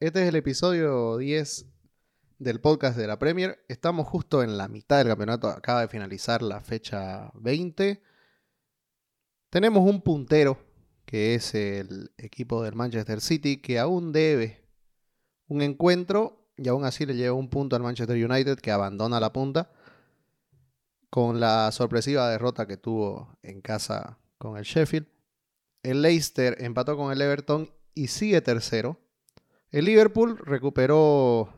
Este es el episodio 10 del podcast de la Premier. Estamos justo en la mitad del campeonato. Acaba de finalizar la fecha 20. Tenemos un puntero, que es el equipo del Manchester City, que aún debe un encuentro y aún así le lleva un punto al Manchester United, que abandona la punta con la sorpresiva derrota que tuvo en casa con el Sheffield. El Leicester empató con el Everton y sigue tercero el Liverpool recuperó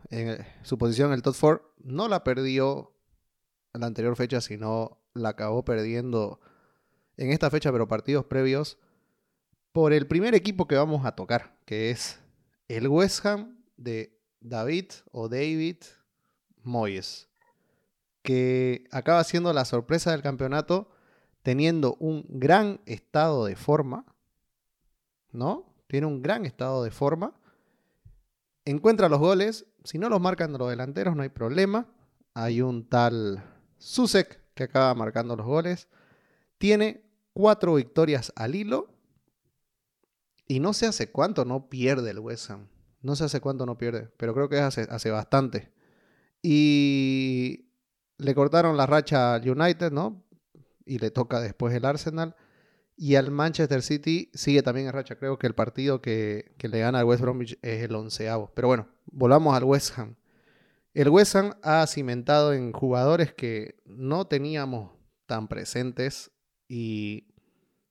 su posición en el top 4. No la perdió en la anterior fecha, sino la acabó perdiendo en esta fecha, pero partidos previos, por el primer equipo que vamos a tocar, que es el West Ham de David o David Moyes, que acaba siendo la sorpresa del campeonato, teniendo un gran estado de forma, ¿no? Tiene un gran estado de forma encuentra los goles. Si no los marcan los delanteros, no hay problema. Hay un tal Susek que acaba marcando los goles. Tiene cuatro victorias al hilo. Y no sé hace cuánto no pierde el West Ham. No sé hace cuánto no pierde, pero creo que hace, hace bastante. Y le cortaron la racha al United, ¿no? Y le toca después el Arsenal. Y al Manchester City sigue también en racha. Creo que el partido que, le gana al West Bromwich es el onceavo. Pero bueno, volvamos al West Ham. El West Ham ha cimentado en jugadores que no teníamos tan presentes y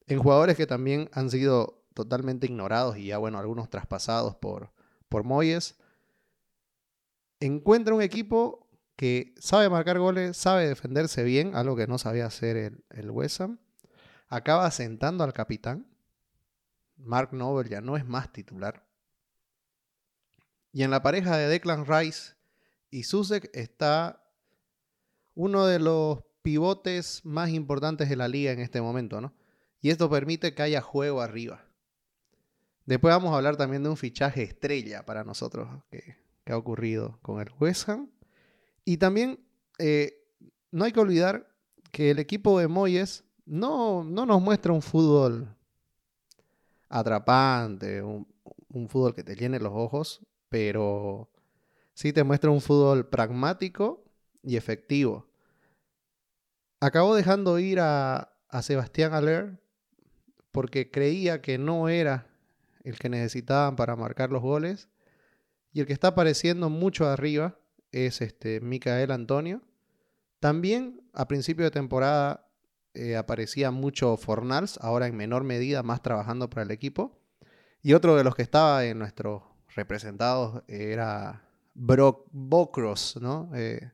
en jugadores que también han sido totalmente ignorados y ya, bueno, algunos traspasados por, por Moyes. Encuentra un equipo que sabe marcar goles, sabe defenderse bien, algo que no sabía hacer el, el West Ham acaba sentando al capitán. Mark Noble ya no es más titular. Y en la pareja de Declan Rice y Susek está uno de los pivotes más importantes de la liga en este momento, ¿no? Y esto permite que haya juego arriba. Después vamos a hablar también de un fichaje estrella para nosotros que, ha ocurrido con el West Ham. Y también eh, no hay que olvidar que el equipo de Moyes no, no nos muestra un fútbol atrapante, un, fútbol que te llene los ojos, pero sí te muestra un fútbol pragmático y efectivo. Acabó dejando ir a, a Sebastián Aller porque creía que no era el que necesitaban para marcar los goles. Y el que está apareciendo mucho arriba es este Micael Antonio. También a principio de temporada eh, aparecía mucho Fornals, ahora en menor medida más trabajando para el equipo. Y otro de los que estaba en nuestros representados era Brock Bocross, ¿no? Eh,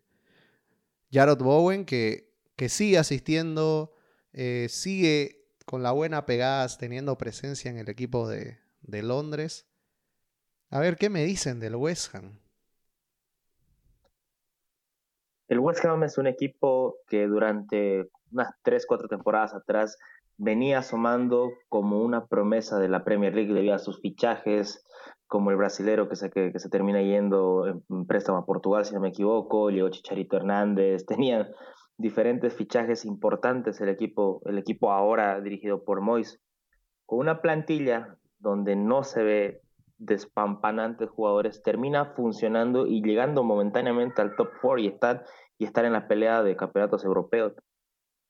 Jarrod Bowen, que, que sigue asistiendo, eh, sigue con la buena pegada, teniendo presencia en el equipo de, de Londres. A ver, ¿qué me dicen del West Ham? El West Ham es un equipo que durante unas tres, cuatro temporadas atrás venía asomando como una promesa de la Premier League debido a sus fichajes, como el brasilero que se, que, se termina yendo en préstamo a Portugal, si no me equivoco, llegó Chicharito Hernández, tenían diferentes fichajes importantes el equipo, el equipo ahora dirigido por Mois, con una plantilla donde no se ve despampanantes jugadores, termina funcionando y llegando momentáneamente al top 4 y estar, y estar en la pelea de campeonatos europeos.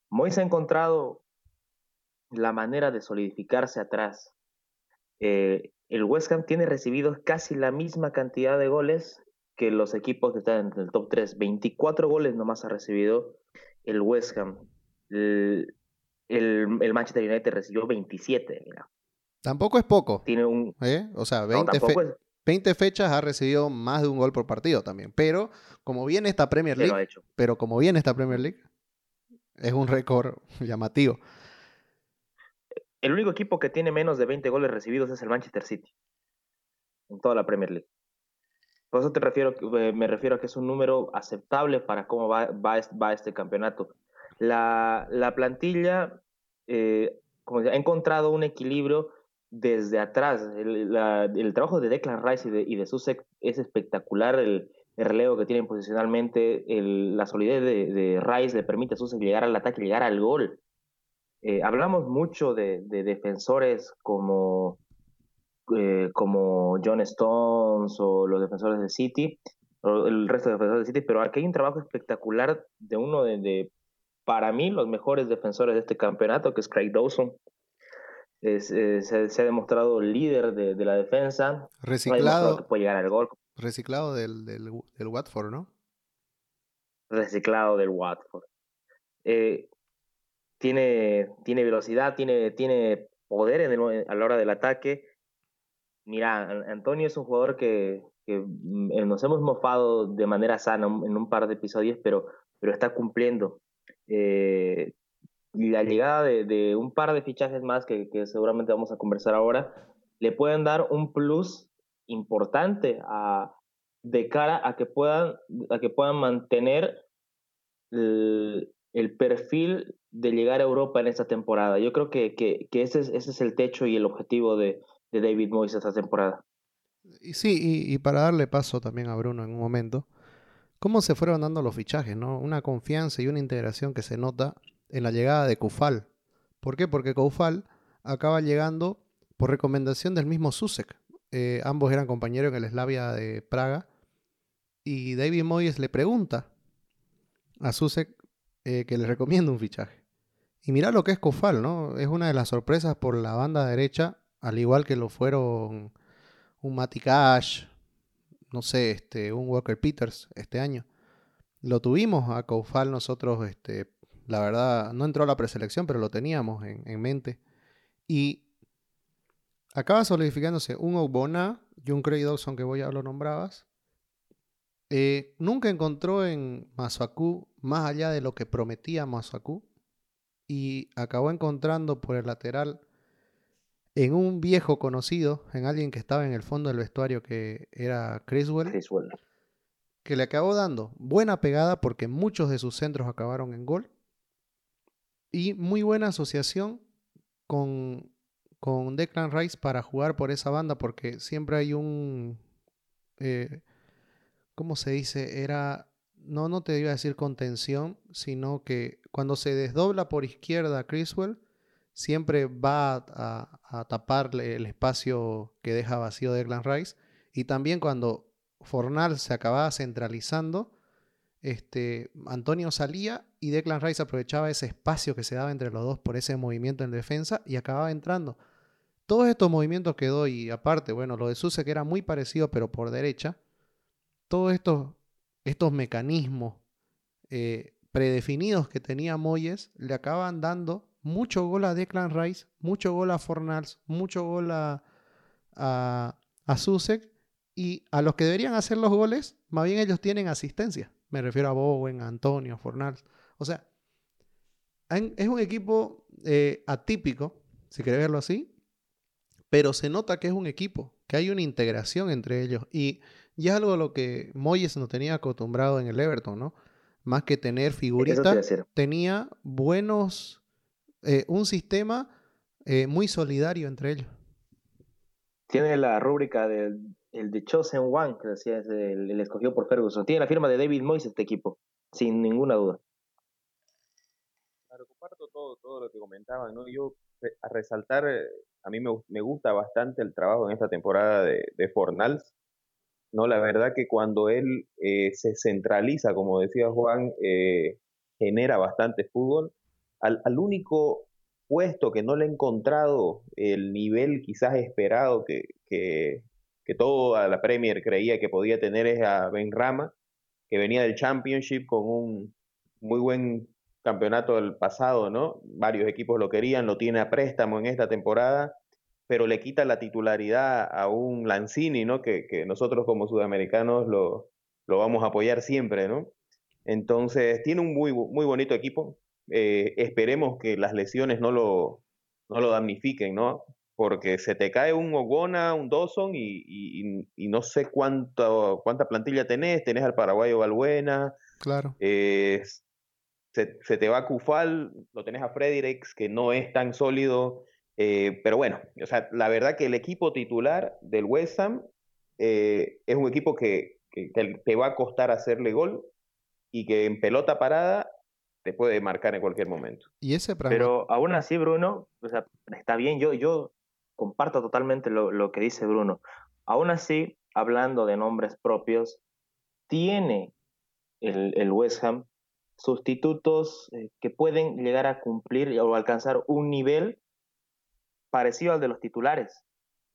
Mois ha encontrado la manera de solidificarse atrás. Eh, el West Ham tiene recibidos casi la misma cantidad de goles que los equipos que están en el top 3. 24 goles nomás ha recibido el West Ham. El, Manchester United recibió 27, mira. Tampoco es poco. Tiene un... ¿eh? O sea, 20, fechas ha recibido más de un gol por partido también. Pero como viene esta Premier League... Pero como viene esta Premier League, es un récord llamativo. El único equipo que tiene menos de 20 goles recibidos es el Manchester City. En toda la Premier League. Por eso te refiero, eh, me refiero a que es un número aceptable para cómo va, va, este campeonato. La, plantilla eh, como ha encontrado un equilibrio desde atrás. El, trabajo de Declan Rice y de, y de Sussex es espectacular. El, el relevo que tienen posicionalmente, la solidez de, Rice le permite a Sussex llegar al ataque, llegar al gol. Eh, hablamos mucho de, defensores como, eh, como John Stones o los defensores de City, o el resto de defensores de City, pero aquí hay un trabajo espectacular de uno de, para mí, los mejores defensores de este campeonato, que es Craig Dawson. Se, ha demostrado líder de, la defensa. Reciclado. puede llegar al gol. Reciclado del, del, del Watford, ¿no? Reciclado del Watford. Eh, tiene, tiene velocidad, tiene, tiene poder en a la hora del ataque. Mira, Antonio es un jugador que, mm, eh, nos hemos mofado de manera sana en un par de episodios, pero, pero está cumpliendo. Eh, y la llegada de, un par de fichajes más que, seguramente vamos a conversar ahora, le pueden dar un plus importante de cara a que puedan, a que puedan mantener el, perfil de llegar a Europa en esta temporada. Yo creo que, que, ese, es, ese, es, el techo y el objetivo de, de David Moyes esta temporada. Y sí, y, para darle paso también a Bruno en un momento, ¿cómo se fueron dando los fichajes? ¿no? Una confianza y una integración que se nota en la llegada de Kufal. ¿Por qué? Porque Kufal acaba llegando por recomendación del mismo Susek. Eh, ambos eran compañeros en el Slavia de Praga. Y David Moyes le pregunta a Susek eh, que le recomiendo un fichaje. Y mira lo que es Kofal, ¿no? Es una de las sorpresas por la banda derecha, al igual que lo fueron un Matty Cash, no sé, este, un Walker Peters este año. Lo tuvimos a Kofal nosotros, este, la verdad, no entró a la preselección, pero lo teníamos en, mente. Y acaba solidificándose un Ogbona y un Craig Dawson que voy a lo nombrabas. Eh, nunca encontró en Masaku más allá de lo que prometía Masaku y acabó encontrando por el lateral en un viejo conocido, en alguien que estaba en el fondo del vestuario que era Criswell, que le acabó dando buena pegada porque muchos de sus centros acabaron en gol y muy buena asociación con, con Declan Rice para jugar por esa banda porque siempre hay un... Eh, ¿Cómo se dice? Era no, no te iba a decir contención, sino que cuando se desdobla por izquierda Criswell, siempre va a, a, taparle el espacio que deja vacío de Glenn Rice. Y también cuando Fornal se acababa centralizando, este, Antonio salía y Declan Rice aprovechaba ese espacio que se daba entre los dos por ese movimiento en defensa y acababa entrando. Todos estos movimientos que doy, aparte, bueno, lo de Suse que era muy parecido pero por derecha, todos estos estos mecanismos eh, predefinidos que tenía Moyes le acaban dando mucho gol a Declan Rice, mucho gol a Fornals, mucho gol a, a, Susek y a los que deberían hacer los goles, más bien ellos tienen asistencia. Me refiero a Bowen, a Antonio, a Fornals. O sea, es un equipo eh, atípico, si querés verlo así, pero se nota que es un equipo, que hay una integración entre ellos. Y y es algo a lo que Moyes no tenía acostumbrado en el Everton, ¿no? Más que tener figuritas, tenía buenos, eh, un sistema eh, muy solidario entre ellos. Tiene la rúbrica del el de Chosen One, que decía, el, el, escogido por Ferguson. Tiene la firma de David Moyes este equipo, sin ninguna duda. Claro, comparto todo, todo lo que comentaban, ¿no? Yo, eh, a resaltar, a mí me, gusta bastante el trabajo en esta temporada de, de Fornals ¿no? La verdad que cuando él eh, se centraliza, como decía Juan, eh, genera bastante fútbol. Al, único puesto que no le ha encontrado el nivel quizás esperado que, que, que toda la Premier creía que podía tener es a Ben Rama, que venía del Championship con un muy buen campeonato del pasado, ¿no? Varios equipos lo querían, lo tiene a préstamo en esta temporada pero le quita la titularidad a un Lanzini, ¿no? Que, nosotros como sudamericanos lo, vamos a apoyar siempre, ¿no? Entonces, tiene un muy, muy bonito equipo. Eh, esperemos que las lesiones no lo, no lo damnifiquen, ¿no? Porque se te cae un Ogona, un Dawson y, no sé cuánto, cuánta plantilla tenés. Tenés al paraguayo Valbuena. Claro. Eh, se, se, te va Cufal, lo tenés a Fredericks, que no es tan sólido. Eh, pero bueno, o sea, la verdad que el equipo titular del West Ham eh, es un equipo que, te va a costar hacerle gol y que en pelota parada te puede marcar en cualquier momento. ¿Y ese Pero aún así, Bruno, o sea, está bien, yo, yo comparto totalmente lo, que dice Bruno. Aún así, hablando de nombres propios, tiene el, el West Ham sustitutos eh, que pueden llegar a cumplir o alcanzar un nivel parecido al de los titulares.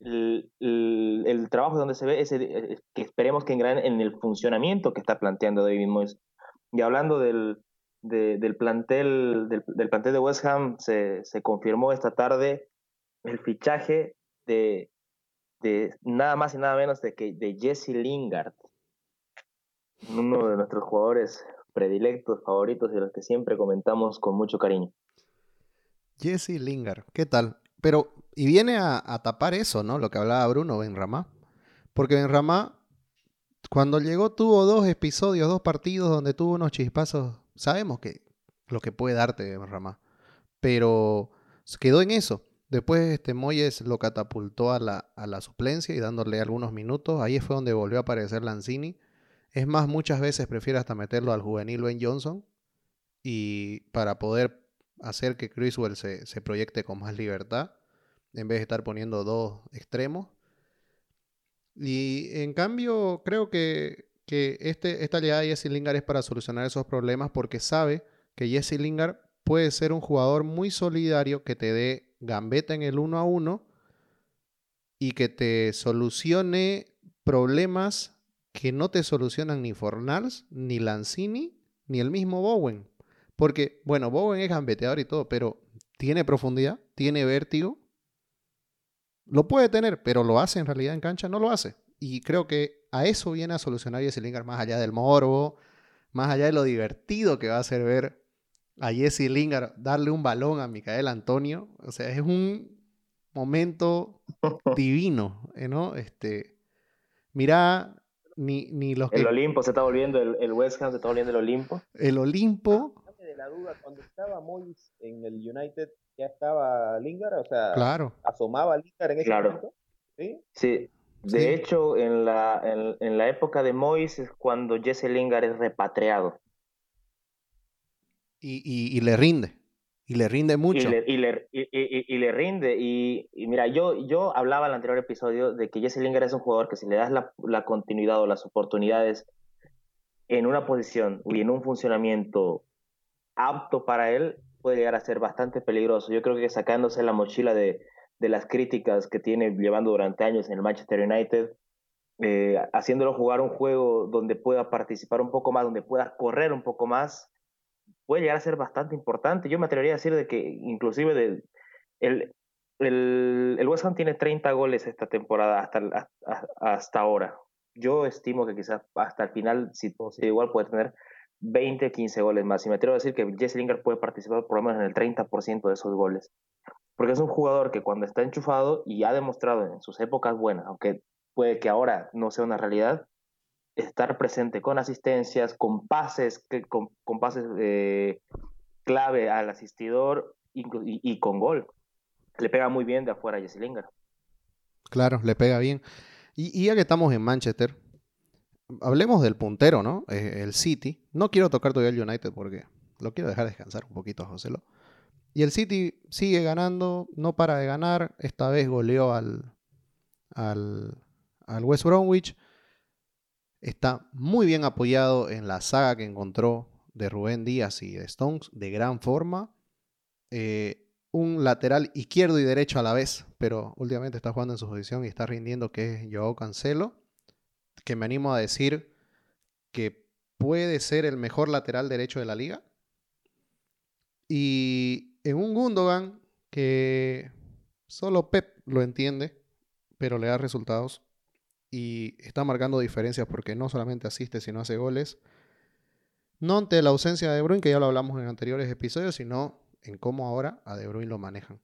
El, el, trabajo donde se ve es eh, que esperemos que engrane en el funcionamiento que está planteando David Moyes. Y hablando del, del, plantel, del, plantel de West Ham, se, se, confirmó esta tarde el fichaje de, de nada más y nada menos de, que, de Jesse Lingard, uno de nuestros jugadores predilectos, favoritos y los que siempre comentamos con mucho cariño. Jesse Lingard, ¿qué tal? Pero, y viene a, tapar eso, ¿no? Lo que hablaba Bruno Benramá. Porque Benramá, cuando llegó, tuvo dos episodios, dos partidos donde tuvo unos chispazos. Sabemos que lo que puede darte Benramá. Pero quedó en eso. Después este Moyes lo catapultó a la, a la suplencia y dándole algunos minutos. Ahí fue donde volvió a aparecer Lanzini. Es más, muchas veces prefiere hasta meterlo al juvenil Ben Johnson y para poder hacer que Criswell se, se, proyecte con más libertad en vez de estar poniendo dos extremos. Y en cambio, creo que, que este, esta llegada de Jesse Lingard es para solucionar esos problemas porque sabe que Jesse Lingard puede ser un jugador muy solidario que te dé gambeta en el uno a uno y que te solucione problemas que no te solucionan ni Fornals, ni Lanzini, ni el mismo Bowen. Porque, bueno, Bowen es gambeteador y todo, pero tiene profundidad, tiene vértigo. Lo puede tener, pero lo hace en realidad en cancha, no lo hace. Y creo que a eso viene a solucionar Jesse Lingard, más allá del morbo, más allá de lo divertido que va a ser ver a Jesse Lingard darle un balón a Micael Antonio. O sea, es un momento divino, ¿no? Este, mira, ni, ni los El Olimpo se está volviendo, el, el, West Ham se está volviendo el Olimpo. El Olimpo. de la duda, cuando estaba Moyes en el United, ¿ya estaba Lingard? O sea, claro. ¿asomaba Lingard en ese momento? Sí. Sí. De hecho, en la, en, en, la época de Moyes es cuando Jesse Lingard es repatriado. Y, y, y le rinde. Y le rinde mucho. Y le, y le, rinde. Y, mira, yo, yo hablaba en el anterior episodio de que Jesse Lingard es un jugador que si le das la, la continuidad o las oportunidades en una posición y en un funcionamiento apto para él, puede llegar a ser bastante peligroso. Yo creo que sacándose la mochila de, de las críticas que tiene llevando durante años en el Manchester United, eh, haciéndolo jugar un juego donde pueda participar un poco más, donde pueda correr un poco más, puede llegar a ser bastante importante. Yo me atrevería a decir de que inclusive de, el, el, el, West Ham tiene 30 goles esta temporada hasta, hasta ahora. Yo estimo que quizás hasta el final, si igual puede tener 20 o 15 goles más. Y me atrevo a decir que Jesse Lingard puede participar por lo menos en el 30% de esos goles. Porque es un jugador que cuando está enchufado y ha demostrado en sus épocas buenas, aunque puede que ahora no sea una realidad, estar presente con asistencias, con pases, con, pases eh, clave al asistidor y, con gol. Le pega muy bien de afuera a Jesse Lingard. Claro, le pega bien. Y, ya que estamos en Manchester, hablemos del puntero, ¿no? Eh, el City. No quiero tocar todavía el United porque lo quiero dejar descansar un poquito a Joselo. Y el City sigue ganando, no para de ganar. Esta vez goleó al, al, al West Bromwich. Está muy bien apoyado en la saga que encontró de Rubén Díaz y de Stones, de gran forma. Eh, un lateral izquierdo y derecho a la vez, pero últimamente está jugando en su posición y está rindiendo, que es Joao Cancelo, que me animo a decir que puede ser el mejor lateral derecho de la liga. Y en un Gundogan que solo Pep lo entiende, pero le da resultados y está marcando diferencias porque no solamente asiste, sino hace goles. No ante la ausencia de De Bruyne, que ya lo hablamos en anteriores episodios, sino en cómo ahora a De Bruyne lo manejan.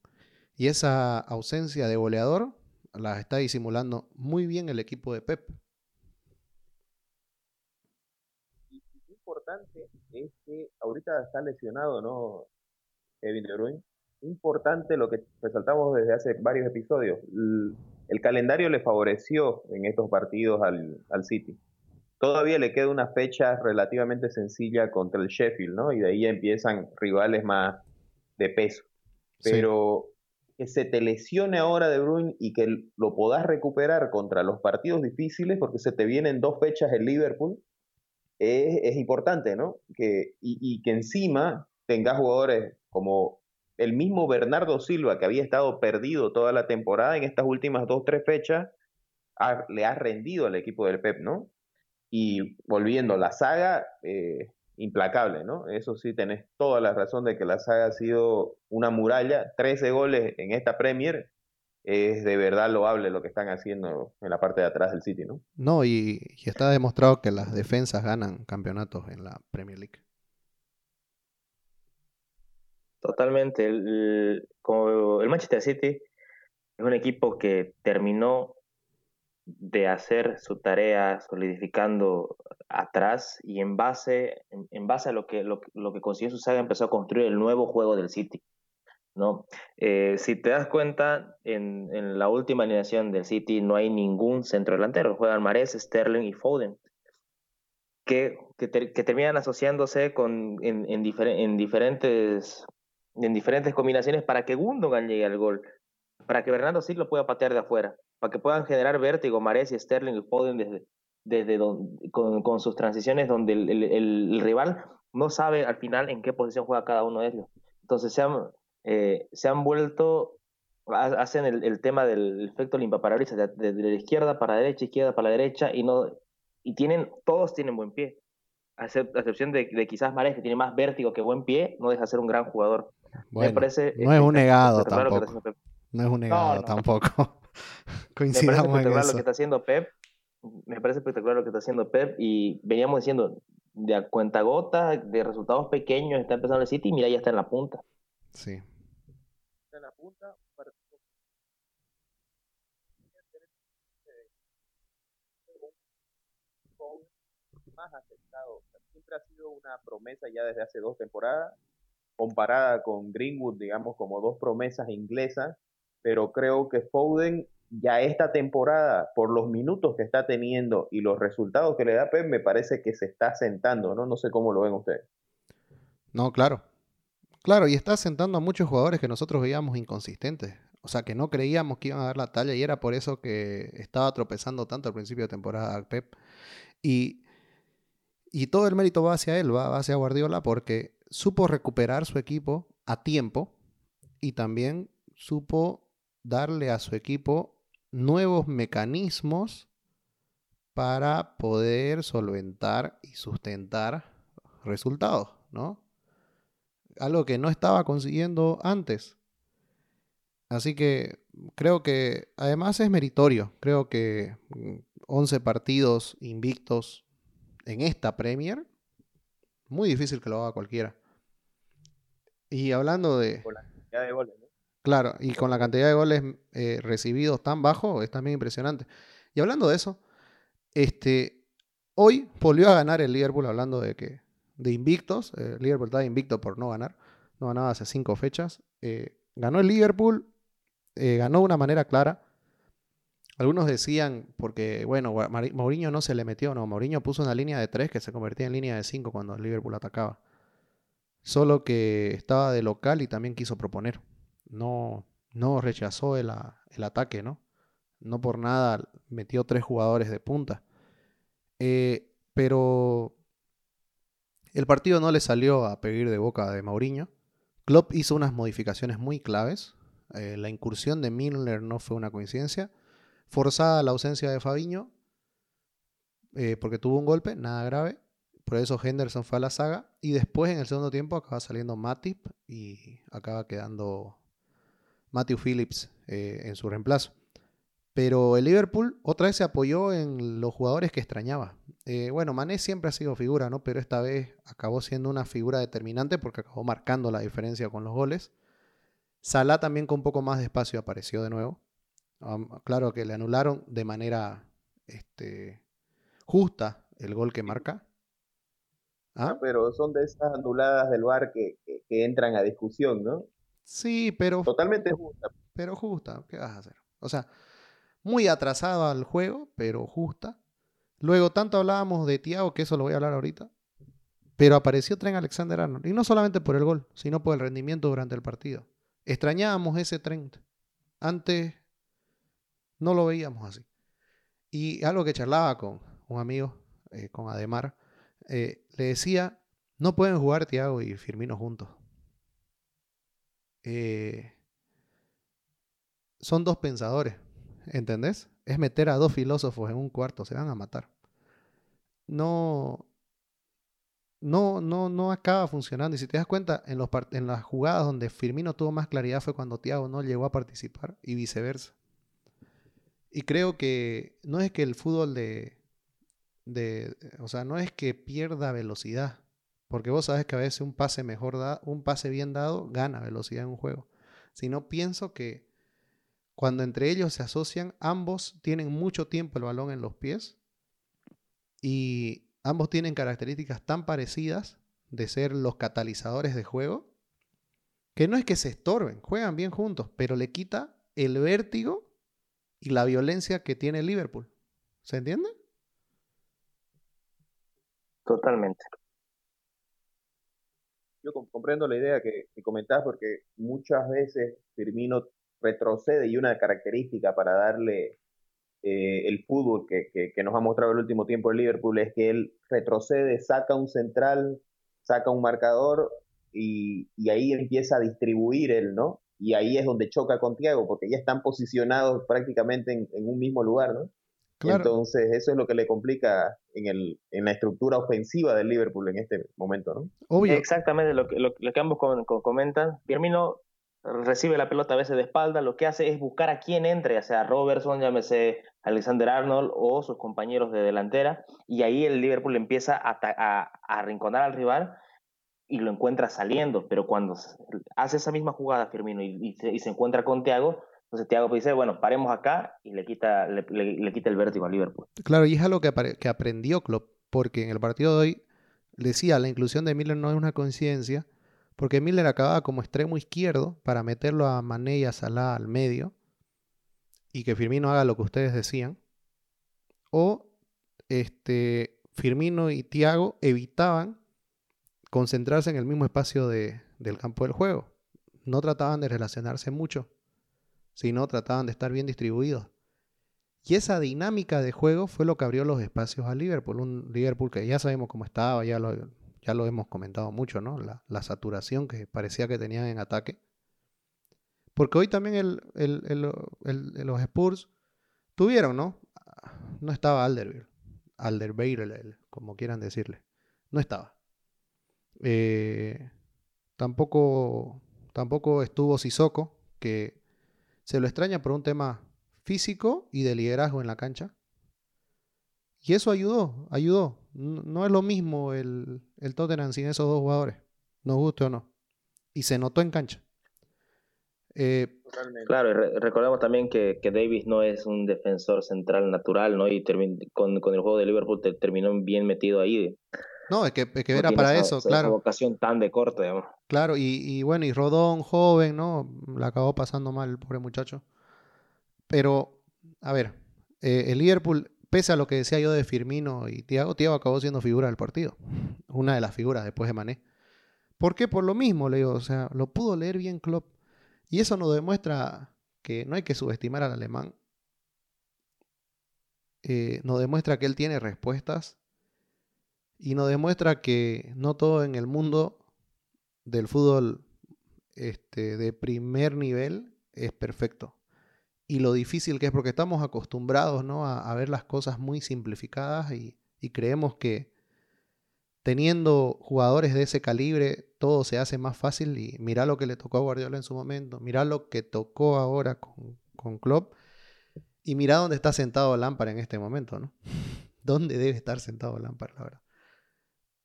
Y esa ausencia de goleador la está disimulando muy bien el equipo de Pep. Y lo importante es que ahorita está lesionado, ¿no? Kevin De Bruyne. Importante lo que resaltamos desde hace varios episodios el calendario le favoreció en estos partidos al, City. Todavía le queda una fecha relativamente sencilla contra el Sheffield, ¿no? Y de ahí empiezan rivales más de peso. Pero que se te lesione ahora De Bruyne y que lo podás recuperar contra los partidos difíciles, porque se te vienen dos fechas en Liverpool, es, importante, ¿no? Que, y, que encima tengas jugadores como el mismo Bernardo Silva, que había estado perdido toda la temporada en estas últimas dos, tres fechas, le ha rendido al equipo del Pep, ¿no? Y volviendo, la saga, eh, implacable, ¿no? Eso sí, tenés toda la razón de que la saga ha sido una muralla. 13 goles en esta Premier es de verdad loable lo que están haciendo en la parte de atrás del City, ¿no? No, y, está demostrado que las defensas ganan campeonatos en la Premier League. Totalmente. El, el Manchester City es un equipo que terminó de hacer su tarea solidificando atrás y en base, en, base a lo que, lo, que consiguió su saga empezó a construir el nuevo juego del City. ¿no? Eh, si te das cuenta, en, en, la última alineación del City no hay ningún centro delantero, juegan Mares, Sterling y Foden, que, que, terminan asociándose con, en, en, diferentes, en diferentes combinaciones para que Gundogan llegue al gol, para que Bernardo Silva pueda patear de afuera para que puedan generar vértigo Mares y Sterling y Foden desde, desde con, sus transiciones donde el, rival no sabe al final en qué posición juega cada uno de ellos. Entonces se han, eh, se han vuelto, hacen el, tema del efecto limpaparabrisas, de, de, de, la izquierda para la derecha, izquierda para la derecha, y no y tienen, todos tienen buen pie. A excepción de, quizás Mares, que tiene más vértigo que buen pie, no deja de ser un gran jugador. Me parece, no es un negado tampoco. No es un negado tampoco. Coincidamos me parece espectacular lo que está haciendo Pep. Me parece espectacular lo que está haciendo Pep. Y veníamos diciendo, de a cuenta gota, de resultados pequeños, está empezando el City y mira, ya está en la punta. Sí. Está en la punta. más aceptado. Siempre ha sido una promesa ya desde hace dos temporadas, comparada con Greenwood, digamos, como dos promesas inglesas pero creo que Foden ya esta temporada, por los minutos que está teniendo y los resultados que le da Pep, me parece que se está sentando, ¿no? No sé cómo lo ven ustedes. No, claro. Claro, y está sentando a muchos jugadores que nosotros veíamos inconsistentes. O sea, que no creíamos que iban a dar la talla y era por eso que estaba tropezando tanto al principio de temporada Pep. Y, y todo el mérito va hacia él, va hacia Guardiola, porque supo recuperar su equipo a tiempo y también supo darle a su equipo nuevos mecanismos para poder solventar y sustentar resultados, ¿no? Algo que no estaba consiguiendo antes. Así que creo que además es meritorio. Creo que 11 mm, partidos invictos en esta Premier, muy difícil que lo haga cualquiera. Y hablando de... de goles. Claro, y con la cantidad de goles eh, recibidos tan bajo, es también impresionante. Y hablando de eso, este, hoy volvió a ganar el Liverpool, hablando de que de invictos. El Liverpool estaba invicto por no ganar. No ganaba hace cinco fechas. Eh, ganó el Liverpool, eh, ganó de una manera clara. Algunos decían, porque, bueno, Mourinho no se le metió, no. Mourinho puso una línea de tres que se convertía en línea de cinco cuando el Liverpool atacaba. Solo que estaba de local y también quiso proponer no, no rechazó el, ataque, ¿no? No por nada metió tres jugadores de punta. Eh, pero el partido no le salió a pedir de boca de Mauriño. Klopp hizo unas modificaciones muy claves. Eh, la incursión de Milner no fue una coincidencia. Forzada la ausencia de Fabiño, eh, porque tuvo un golpe, nada grave. Por eso Henderson fue a la saga. Y después, en el segundo tiempo, acaba saliendo Matip y acaba quedando Matthew Phillips eh, en su reemplazo. Pero el Liverpool otra vez se apoyó en los jugadores que extrañaba. Eh, bueno, Mané siempre ha sido figura, ¿no? Pero esta vez acabó siendo una figura determinante porque acabó marcando la diferencia con los goles. Salah también con un poco más de espacio apareció de nuevo. Claro que le anularon de manera este, justa el gol que marca. ¿Ah? pero son de esas anuladas del VAR que entran a discusión, ¿no? Sí, pero. Totalmente justa. Pero justa, ¿qué vas a hacer? O sea, muy atrasado al juego, pero justa. Luego, tanto hablábamos de Tiago, que eso lo voy a hablar ahorita. Pero apareció Tren Alexander Arnold. Y no solamente por el gol, sino por el rendimiento durante el partido. Extrañábamos ese Trent. Antes no lo veíamos así. Y algo que charlaba con un amigo, eh, con Ademar, eh, le decía, no pueden jugar Thiago y Firmino juntos. Eh, son dos pensadores, ¿entendés? Es meter a dos filósofos en un cuarto, se van a matar. No, no, no, no acaba funcionando. Y si te das cuenta, en, los en las jugadas donde Firmino tuvo más claridad fue cuando Thiago no llegó a participar y viceversa. Y creo que no es que el fútbol de, de o sea, no es que pierda velocidad, porque vos sabes que a veces un pase mejor dado, un pase bien dado gana velocidad en un juego. Sino pienso que cuando entre ellos se asocian, ambos tienen mucho tiempo el balón en los pies y ambos tienen características tan parecidas de ser los catalizadores de juego, que no es que se estorben, juegan bien juntos, pero le quita el vértigo y la violencia que tiene Liverpool. ¿Se entiende? Totalmente. Yo comprendo la idea que, que comentás porque muchas veces Firmino retrocede y una característica para darle eh, el fútbol que, que, nos ha mostrado el último tiempo el Liverpool es que él retrocede, saca un central, saca un marcador y, y, ahí empieza a distribuir él, ¿no? Y ahí es donde choca con Thiago, porque ya están posicionados prácticamente en, en un mismo lugar, ¿no? Entonces, eso es lo que le complica en, el, en la estructura ofensiva del Liverpool en este momento, ¿no? Obvio. Exactamente lo que, lo, que ambos comentan. Firmino recibe la pelota a veces de espalda, lo que hace es buscar a quien entre, ya sea Robertson, llámese Alexander Arnold o sus compañeros de delantera, y ahí el Liverpool empieza a, a, arrinconar al rival y lo encuentra saliendo, pero cuando hace esa misma jugada Firmino y, se, encuentra con Thiago, entonces Thiago dice, bueno, paremos acá y le quita, le, quita el vértigo al Liverpool. Claro, y es algo que, que aprendió Klopp, porque en el partido de hoy decía, la inclusión de Miller no es una coincidencia, porque Miller acababa como extremo izquierdo para meterlo a Mané y a Salah al medio y que Firmino haga lo que ustedes decían. O este, Firmino y Thiago evitaban concentrarse en el mismo espacio de, del campo del juego. No trataban de relacionarse mucho, sino trataban de estar bien distribuidos. Y esa dinámica de juego fue lo que abrió los espacios a Liverpool. Un Liverpool que ya sabemos cómo estaba, ya lo, ya lo hemos comentado mucho, ¿no? La, saturación que parecía que tenían en ataque. Porque hoy también los Spurs tuvieron, ¿no? No estaba Alderweireld, Alderweireld, como quieran decirle. No estaba. Eh, tampoco, tampoco estuvo Sissoko, que se lo extraña por un tema físico y de liderazgo en la cancha. Y eso ayudó, ayudó. No, es lo mismo el, el Tottenham sin esos dos jugadores, nos guste o no. Y se notó en cancha. Eh, claro, y recordemos también que, que, Davis no es un defensor central natural, ¿no? Y con, con, el juego de Liverpool te, terminó bien metido ahí. No, es que, es que era para eso, claro. Esa vocación tan de corte, digamos. Claro, y, y, bueno, y Rodón, joven, ¿no? La acabó pasando mal el pobre muchacho. Pero, a ver, eh, el Liverpool pese a lo que decía yo de Firmino y Thiago, Thiago acabó siendo figura del partido. Una de las figuras después de Mané. ¿Por qué? Por lo mismo, le digo. O sea, lo pudo leer bien Klopp. Y eso nos demuestra que no hay que subestimar al alemán. Eh, nos demuestra que él tiene respuestas. Y nos demuestra que no todo en el mundo del fútbol este, de primer nivel es perfecto y lo difícil que es, porque estamos acostumbrados ¿no? a, ver las cosas muy simplificadas y, creemos que teniendo jugadores de ese calibre todo se hace más fácil y mira lo que le tocó a Guardiola en su momento, mira lo que tocó ahora con, con Klopp y mira dónde está sentado Lampard en este momento, ¿no? ¿Dónde debe estar sentado Lampard, la verdad?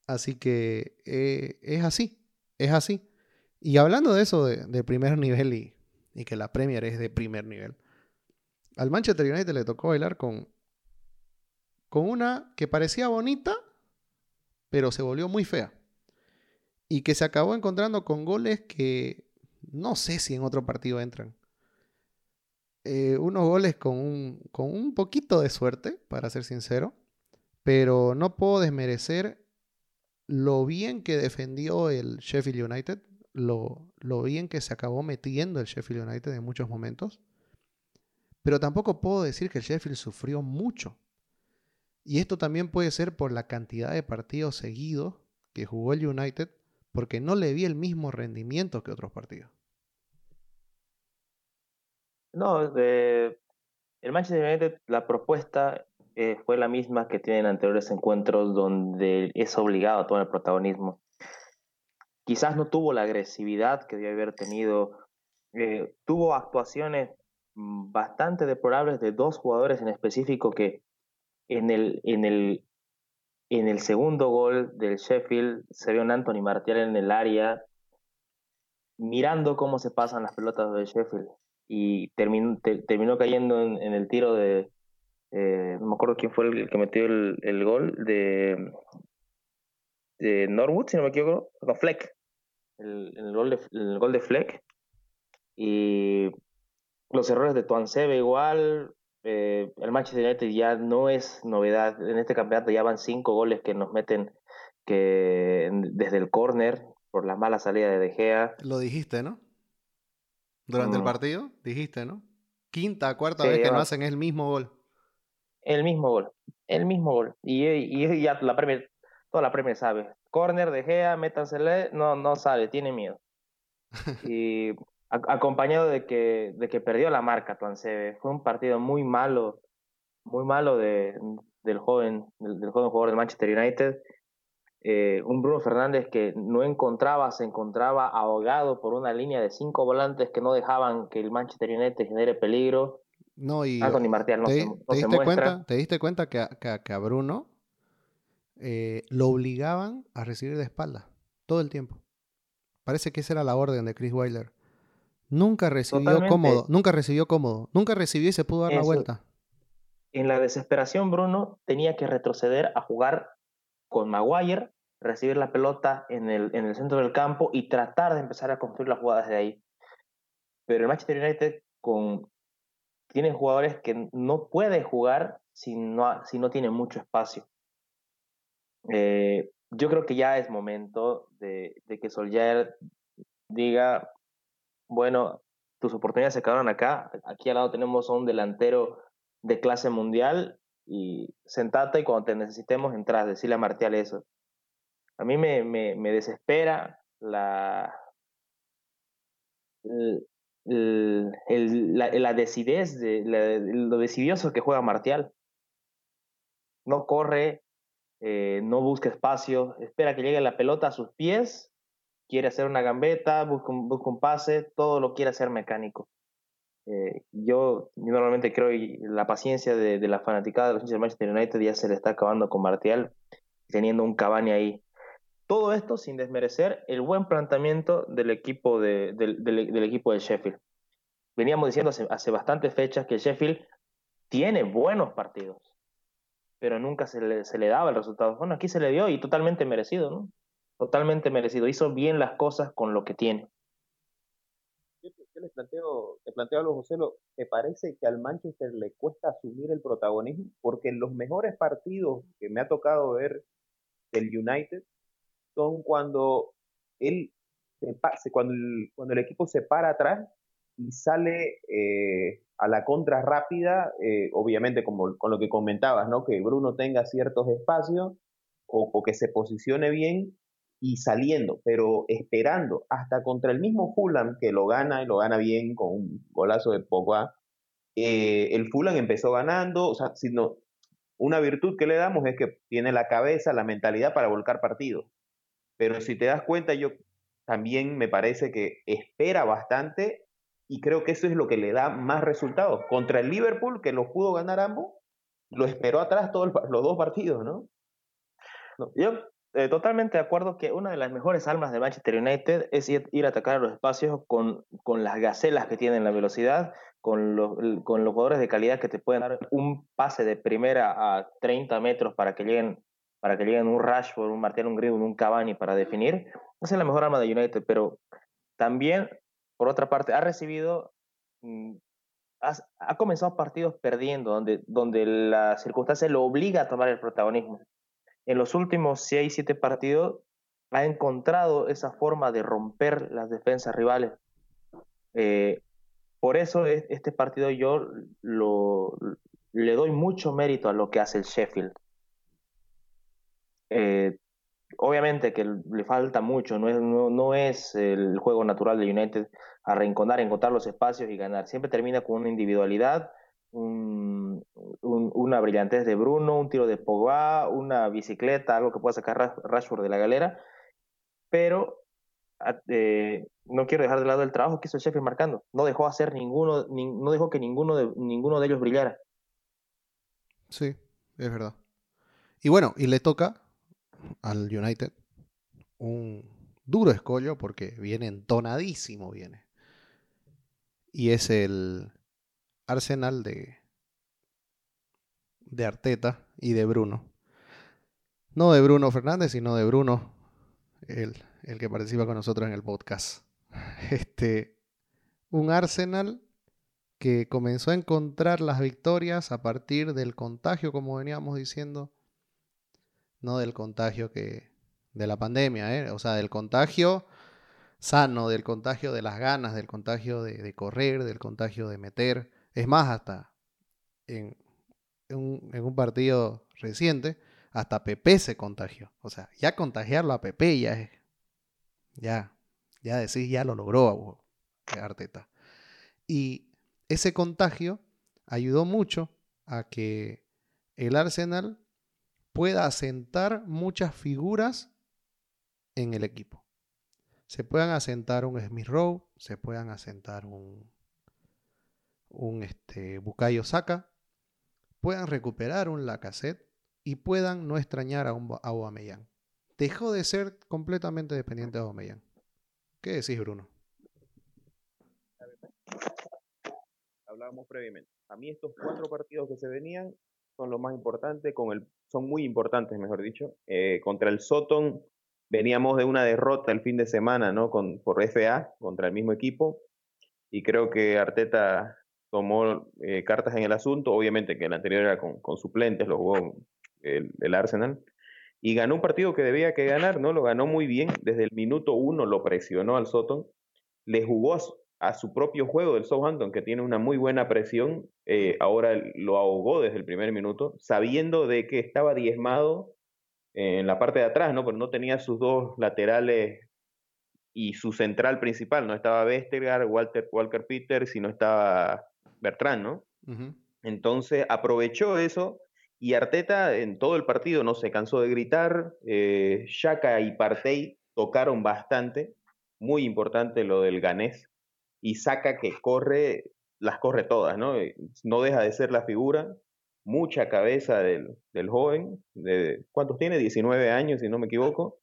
Así que eh, es así, es así. Y hablando de eso de, primer nivel y, que la Premier es de primer nivel, al Manchester United le tocó bailar con, con una que parecía bonita, pero se volvió muy fea. Y que se acabó encontrando con goles que no sé si en otro partido entran. Eh, unos goles con un, con un poquito de suerte, para ser sincero. Pero no puedo desmerecer lo bien que defendió el Sheffield United, lo, lo bien que se acabó metiendo el Sheffield United en muchos momentos Pero tampoco puedo decir que el Sheffield sufrió mucho. Y esto también puede ser por la cantidad de partidos seguidos que jugó el United, porque no le vi el mismo rendimiento que otros partidos. No, el Manchester United, la propuesta eh, fue la misma que tienen anteriores encuentros donde es obligado a tomar el protagonismo. Quizás no tuvo la agresividad que debe haber tenido, eh, tuvo actuaciones mm, bastante deplorables de dos jugadores en específico que en el, en el, en el segundo gol del Sheffield se vio un Anthony Martial en el área mirando cómo se pasan las pelotas del Sheffield y terminó, terminó cayendo en, el tiro de, eh, no me acuerdo quién fue el que metió el, el gol, de, de Norwood, si no me equivoco, no, Fleck, el, el, gol de, el gol de Fleck. Y los errores de Tuansebe igual, eh, el Manchester United ya no es novedad. En este campeonato ya van cinco goles que nos meten que desde el córner por la mala salida de De Gea. Lo dijiste, ¿no? Durante el mm. partido, dijiste, ¿no? Quinta, cuarta vez que no hacen el mismo gol. El mismo gol, el mismo gol. Y, y ya la Premier, toda la Premier sabe. Corner de Gea, métansele, no, no sabe, tiene miedo. y acompañado de que, de que perdió la marca Tuansebe. Fue un partido muy malo, muy malo de, del, joven, del, joven jugador del Manchester United. Eh, un Bruno Fernández que no encontraba, se encontraba ahogado por una línea de cinco volantes que no dejaban que el Manchester United genere peligro. No, y Martial no, te, se, te diste Cuenta, ¿Te diste cuenta que, que, a Bruno eh, lo obligaban a recibir de espalda todo el tiempo? Parece que esa era la orden de Chris Weiler. Nunca recibió cómodo, nunca recibió cómodo, nunca recibió y se pudo dar la vuelta. En la desesperación, Bruno tenía que retroceder a jugar con Maguire, recibir la pelota en el, en el centro del campo y tratar de empezar a construir las jugadas de ahí. Pero el Manchester United con, tiene jugadores que no puede jugar si no, si no tiene mucho espacio. Eh, yo creo que ya es momento de, que Solskjaer diga, bueno, tus oportunidades se quedaron acá, aquí al lado tenemos a un delantero de clase mundial y sentate y cuando te necesitemos entras, decirle a Martial eso. A mí me, me, me desespera la, la, decidez, de, lo decidioso que juega Martial. No corre, eh, no busca espacio, espera que llegue la pelota a sus pies quiere hacer una gambeta, busca un, busca un pase, todo lo quiere hacer mecánico. Eh, yo, normalmente creo que la paciencia de, la fanaticada de los Manchester United ya se le está acabando con Martial, teniendo un Cavani ahí. Todo esto sin desmerecer el buen planteamiento del equipo de, del, del, equipo de Sheffield. Veníamos diciendo hace, bastantes fechas que Sheffield tiene buenos partidos, pero nunca se le, daba el resultado. Bueno, aquí se le dio y totalmente merecido, ¿no? totalmente merecido. Hizo bien las cosas con lo que tiene. Yo, planteo, te planteo algo, José, ¿te parece que al Manchester le cuesta asumir el protagonismo? Porque en los mejores partidos que me ha tocado ver del United son cuando él cuando, el, cuando el equipo se para atrás y sale eh, a la contra rápida, eh, obviamente como con lo que comentabas, ¿no? Que Bruno tenga ciertos espacios o, que se posicione bien y saliendo, pero esperando hasta contra el mismo Fulham, que lo gana y lo gana bien con un golazo de Pogba. Eh, el Fulham empezó ganando, o sea, sino una virtud que le damos es que tiene la cabeza, la mentalidad para volcar partidos. Pero si te das cuenta, yo también me parece que espera bastante y creo que eso es lo que le da más resultados. Contra el Liverpool, que lo pudo ganar ambos, lo esperó atrás todos los dos partidos, ¿no? yo eh, totalmente de acuerdo que una de las mejores almas de Manchester United es ir, a atacar a los espacios con, con, las gacelas que tienen la velocidad, con los, con los jugadores de calidad que te pueden dar un pase de primera a 30 metros para que lleguen para que lleguen un Rashford, un Martial, un Greenwood, un Cavani para definir. Es la mejor alma de United, pero también, por otra parte, ha recibido, mm, ha, comenzado partidos perdiendo, donde, donde la circunstancia lo obliga a tomar el protagonismo en los últimos 6, 7 partidos ha encontrado esa forma de romper las defensas rivales. Eh, por eso este partido yo le doy mucho mérito a lo que hace el Sheffield. Eh, obviamente que le falta mucho, no es, no, es el juego natural de United a reencontrar, encontrar los espacios y ganar. Siempre termina con una individualidad, una brillantez de Bruno, un tiro de Pogba, una bicicleta, algo que pueda sacar Rashford de la galera, pero eh, no quiero dejar de lado el trabajo que hizo el Sheffield marcando. No dejó hacer ninguno, no dejó que ninguno de, ninguno de ellos brillara. Sí, es verdad. Y bueno, y le toca al United un duro escollo porque viene entonadísimo, viene. Y es el Arsenal de, de Arteta y de Bruno. No de Bruno Fernández, sino de Bruno, el, el que participa con nosotros en el podcast. Este, un Arsenal que comenzó a encontrar las victorias a partir del contagio, como veníamos diciendo, no del contagio que de la pandemia, ¿eh? o sea, del contagio sano, del contagio de las ganas, del contagio de, correr, del contagio de meter. Es más, hasta en, un, partido reciente, hasta Pepe se contagió. O sea, ya contagiarlo a Pepe ya es, ya, ya decís, ya lo logró Arteta. Y ese contagio ayudó mucho a que el Arsenal pueda asentar muchas figuras en el equipo. Se puedan asentar un Smith Rowe, se puedan asentar un, un este, Bukayo Saka, puedan recuperar un Lacazette y puedan no extrañar a un a Aubameyang. Dejó de ser completamente dependiente de Aubameyang. ¿Qué decís, Bruno? hablábamos previamente. A mí estos cuatro partidos que se venían son los más importantes, con el, son muy importantes, mejor dicho. Eh, contra el Soton veníamos de una derrota el fin de semana, ¿no? Con, por FA, contra el mismo equipo. Y creo que Arteta tomó eh, cartas en el asunto. Obviamente que el anterior era con, con suplentes, lo jugó el, el, Arsenal. Y ganó un partido que debía que ganar, ¿no? Lo ganó muy bien. Desde el minuto uno lo presionó al Soton. Le jugó a, su propio juego del Southampton, que tiene una muy buena presión, eh, ahora lo ahogó desde el primer minuto, sabiendo de que estaba diezmado en la parte de atrás, ¿no? Pero no tenía sus dos laterales y su central principal, no estaba Vestergaard, Walter, Walker Peters sino estaba Bertrand, ¿no? Entonces aprovechó eso y Arteta en todo el partido no se cansó de gritar, eh, Shaka y Partey tocaron bastante, muy importante lo del ganés, y saca que corre, las corre todas, ¿no? No deja de ser la figura, mucha cabeza del, del joven, de, ¿cuántos tiene? 19 años, si no me equivoco.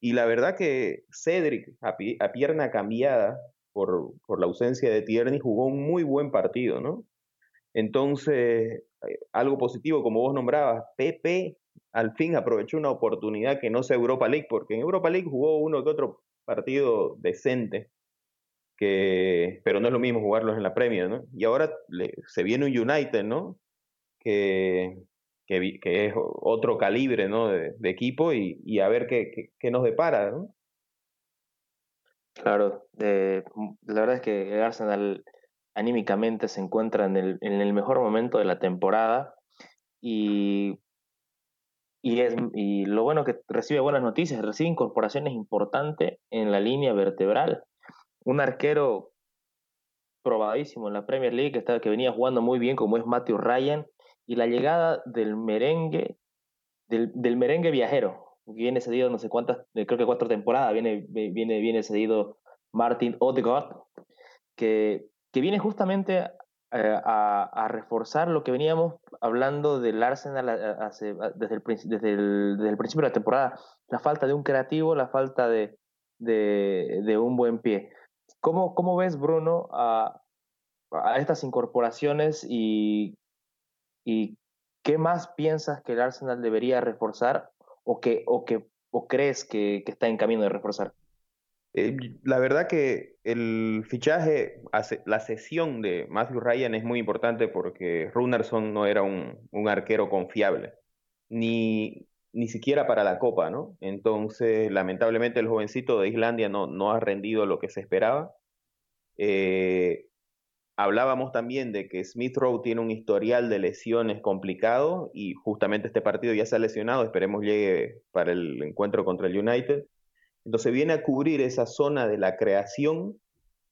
Y la verdad que Cedric, a, pierna cambiada por, por, la ausencia de Tierney, jugó un muy buen partido, ¿no? Entonces, eh, algo positivo, como vos nombrabas, Pepe al fin aprovechó una oportunidad que no sea Europa League, porque en Europa League jugó uno que otro partido decente, pero no es lo mismo jugarlos en la Premier, ¿no? Y ahora se viene un United, ¿no? Que, que, es otro calibre, ¿no? De, equipo y, a ver qué, qué, nos depara, ¿no? Claro, la verdad es que Arsenal anímicamente se encuentra en el, en el mejor momento de la temporada y, y, es, y lo bueno que recibe buenas noticias, recibe incorporaciones importantes en la línea vertebral un arquero probadísimo en la Premier League, que, que venía jugando muy bien, como es Matthew Ryan, y la llegada del merengue, del, merengue viajero, viene cedido no sé cuántas, eh, creo que cuatro temporadas, viene, viene, viene cedido Martin Odegaard, que, que viene justamente eh, a, reforzar lo que veníamos hablando del Arsenal desde, el, desde, el, principio de la temporada, la falta de un creativo, la falta de, de un buen pie. ¿Cómo, cómo ves, Bruno, a, a estas incorporaciones y, y, qué más piensas que el Arsenal debería reforzar o, que, o, que, o crees que, está en camino de reforzar? Eh, la verdad que el fichaje, la sesión de Matthew Ryan es muy importante porque Runerson no era un, un arquero confiable, ni, ni siquiera para la Copa, ¿no? Entonces, lamentablemente el jovencito de Islandia no, no ha rendido lo que se esperaba. Eh, hablábamos también de que Smith Rowe tiene un historial de lesiones complicado y justamente este partido ya se ha lesionado, esperemos llegue para el encuentro contra el United. Entonces viene a cubrir esa zona de la creación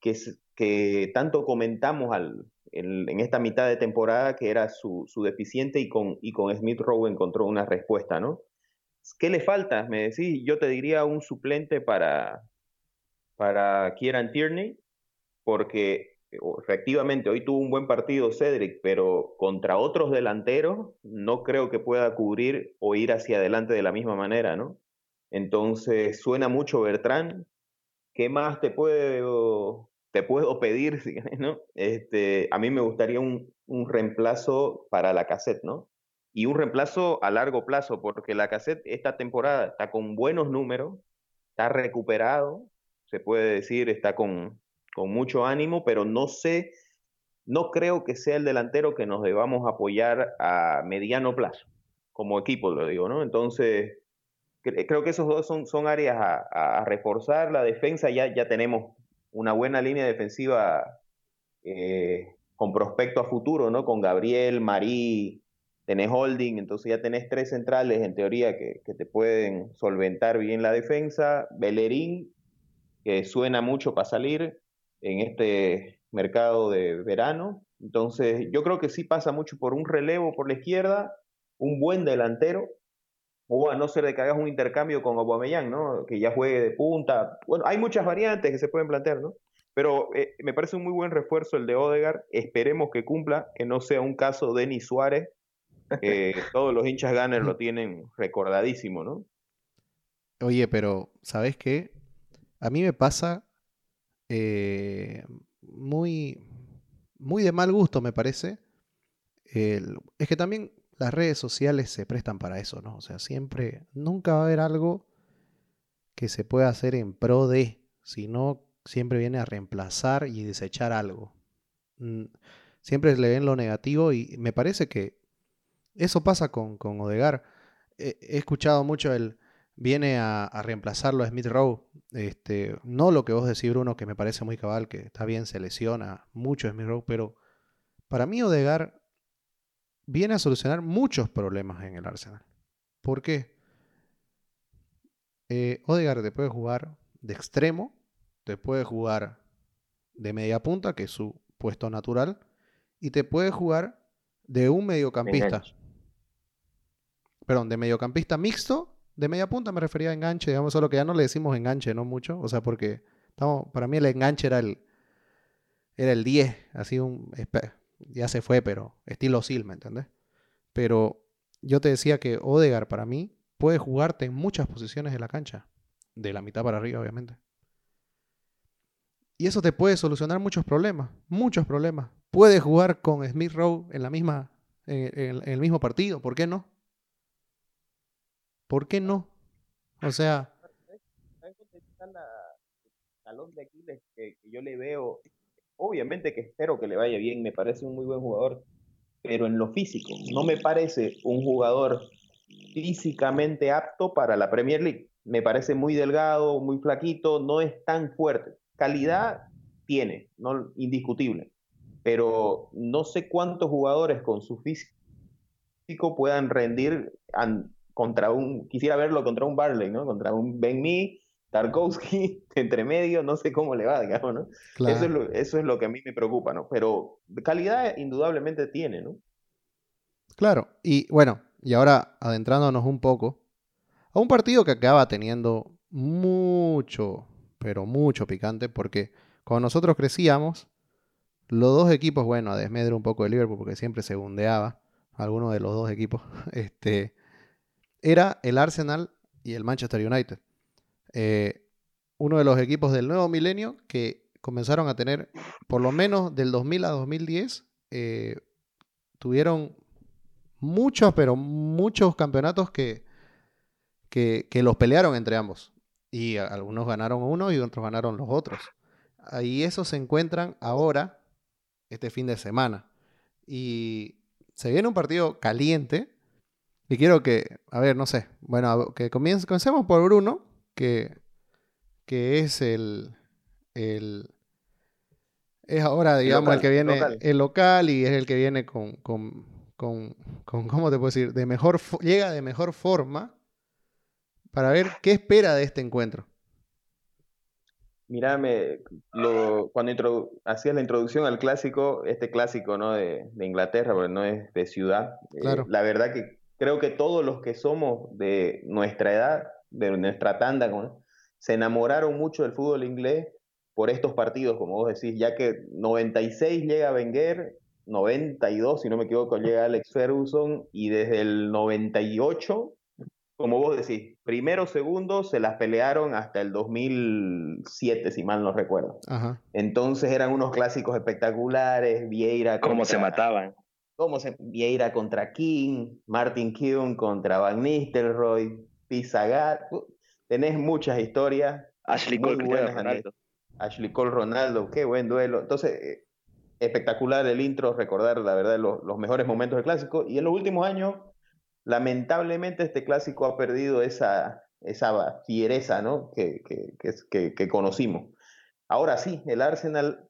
que, que tanto comentamos al, en, esta mitad de temporada que era su, deficiente y con, y con Smith Rowe encontró una respuesta, ¿no? ¿Qué le falta? Me decís, yo te diría un suplente para, para Kieran Tierney, porque efectivamente hoy tuvo un buen partido Cedric, pero contra otros delanteros no creo que pueda cubrir o ir hacia adelante de la misma manera, ¿no? Entonces suena mucho Bertrán. ¿Qué más te puedo, te puedo pedir? ¿no? Este, a mí me gustaría un, un reemplazo para la cassette, ¿no? Y un reemplazo a largo plazo, porque la cassette esta temporada está con buenos números, está recuperado, se puede decir, está con, con mucho ánimo, pero no sé, no creo que sea el delantero que nos debamos apoyar a mediano plazo, como equipo lo digo, ¿no? Entonces, creo que esos dos son, son áreas a, reforzar. La defensa ya, ya tenemos una buena línea defensiva eh, con prospecto a futuro, ¿no? Con Gabriel, Marí, tenés Holding, entonces ya tenés tres centrales en teoría que, te pueden solventar bien la defensa. Bellerín, que suena mucho para salir en este mercado de verano. Entonces, yo creo que sí pasa mucho por un relevo por la izquierda, un buen delantero, o a no ser de que hagas un intercambio con Aubameyang, ¿no? Que ya juegue de punta. Bueno, hay muchas variantes que se pueden plantear, ¿no? Pero eh, me parece un muy buen refuerzo el de Odegar. Esperemos que cumpla, que no sea un caso de Denis Suárez, que todos los hinchas Gunners lo tienen recordadísimo, ¿no? Oye, pero ¿sabes qué? A mí me pasa eh, muy, muy de mal gusto, me parece. es que también las redes sociales se prestan para eso, ¿no? O sea, siempre, nunca va a haber algo que se pueda hacer en pro de, sino siempre viene a reemplazar y desechar algo. Mm, siempre le ven lo negativo y me parece que eso pasa con, Odegar. He, escuchado mucho el viene a, reemplazarlo a Smith Rowe. Este, no lo que vos decís, Bruno, que me parece muy cabal, que está bien, se lesiona mucho Smith Rowe, pero para mí Odegar viene a solucionar muchos problemas en el Arsenal. ¿Por qué? Eh, Odegaard te puede jugar de extremo, te puede jugar de media punta, que es su puesto natural, y te puede jugar de un mediocampista. Perdón, de mediocampista mixto, de media punta me refería a enganche, digamos, solo que ya no le decimos enganche, no mucho, o sea, porque para mí el enganche era el, era el 10, así un, ya se fue, pero estilo Sil, ¿me entendés? Pero yo te decía que Odegar para mí puede jugarte en muchas posiciones de la cancha, de la mitad para arriba, obviamente. Y eso te puede solucionar muchos problemas, muchos problemas. Puedes jugar con Smith Rowe en la misma, en, el mismo partido, ¿por qué no? ¿Por qué no? O sea, de Aquiles que, yo le veo obviamente que espero que le vaya bien, me parece un muy buen jugador, pero en lo físico, no me parece un jugador físicamente apto para la Premier League. Me parece muy delgado, muy flaquito, no es tan fuerte. Calidad tiene, no indiscutible, pero no sé cuántos jugadores con su físico puedan rendir contra un, quisiera verlo contra un Barley, ¿no? Contra un Ben Mee Tarkovsky entre medio, no sé cómo le va, digamos, ¿no? Eso, es lo, eso es lo que a mí me preocupa, ¿no? Pero calidad indudablemente tiene, ¿no? Claro, y bueno, y ahora adentrándonos un poco a un partido que acaba teniendo mucho, pero mucho picante, porque cuando nosotros crecíamos, los dos equipos, bueno, a desmedro un poco de Liverpool, porque siempre se bundeaba alguno de los dos equipos, este, era el Arsenal y el Manchester United. Eh, uno de los equipos del nuevo milenio que comenzaron a tener, por lo menos del 2000 a 2010, eh, tuvieron muchos, pero muchos campeonatos que, que, los pelearon entre ambos. Y algunos ganaron uno y otros ganaron los otros. Y esos se encuentran ahora, este fin de semana. Y se viene un partido caliente. Y quiero que, a ver, no sé, bueno, que comencemos por Bruno, que, que es el, el, Es ahora, digamos, el, que viene, el local y es el que viene con, con, con, con ¿cómo te puedo decir? De mejor, llega de mejor forma para ver qué espera de este encuentro. Mírame, lo, cuando hacías la introducción al clásico, este clásico ¿no? de, Inglaterra, porque no es de ciudad, eh, la verdad que creo que todos los que somos de nuestra edad, de nuestra tanda, se enamoraron mucho del fútbol inglés por estos partidos, como vos decís, ya que 96 llega Wenger, 92, si no me equivoco, llega Alex Ferguson, y desde el 98 como vos decís, primero, segundo, se las pelearon hasta el 2007, si mal no recuerdo. Entonces eran unos clásicos espectaculares, Vieira... ¿Cómo se mataban? Cómo se... Vieira contra King, Martin Kuhn contra Van Nistelrooy, Pizagat. Tenés muchas historias. Ashley Cole, Ronaldo. Ashley Cole Ronaldo, qué buen duelo. Entonces, eh, espectacular el intro, recordar la verdad los, los mejores momentos del clásico. Y en los últimos años lamentablemente este clásico ha perdido esa, esa fiereza ¿no? que, que, que, conocimos. Ahora sí, el Arsenal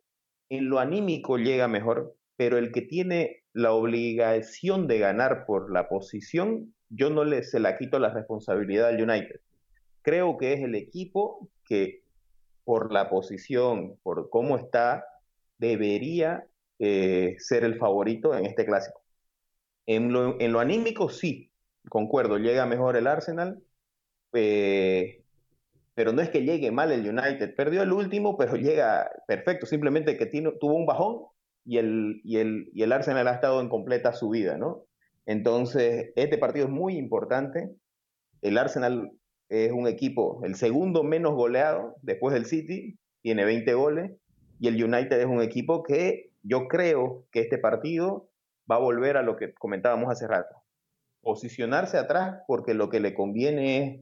en lo anímico llega mejor, pero el que tiene la obligación de ganar por la posición, yo no le se la quito la responsabilidad al United. Creo que es el equipo que por la posición, por cómo está, debería eh, ser el favorito en este clásico. En lo, anímico sí, concuerdo, llega mejor el Arsenal, eh, pero no es que llegue mal el United. Perdió el último, pero llega perfecto, simplemente que tuvo un bajón y el, y, el, y el Arsenal ha estado en completa subida, ¿no? Entonces, este partido es muy importante. El Arsenal es un equipo, el segundo menos goleado después del City, tiene 20 goles, y el United es un equipo que yo creo que este partido va a volver a lo que comentábamos hace rato posicionarse atrás porque lo que le conviene es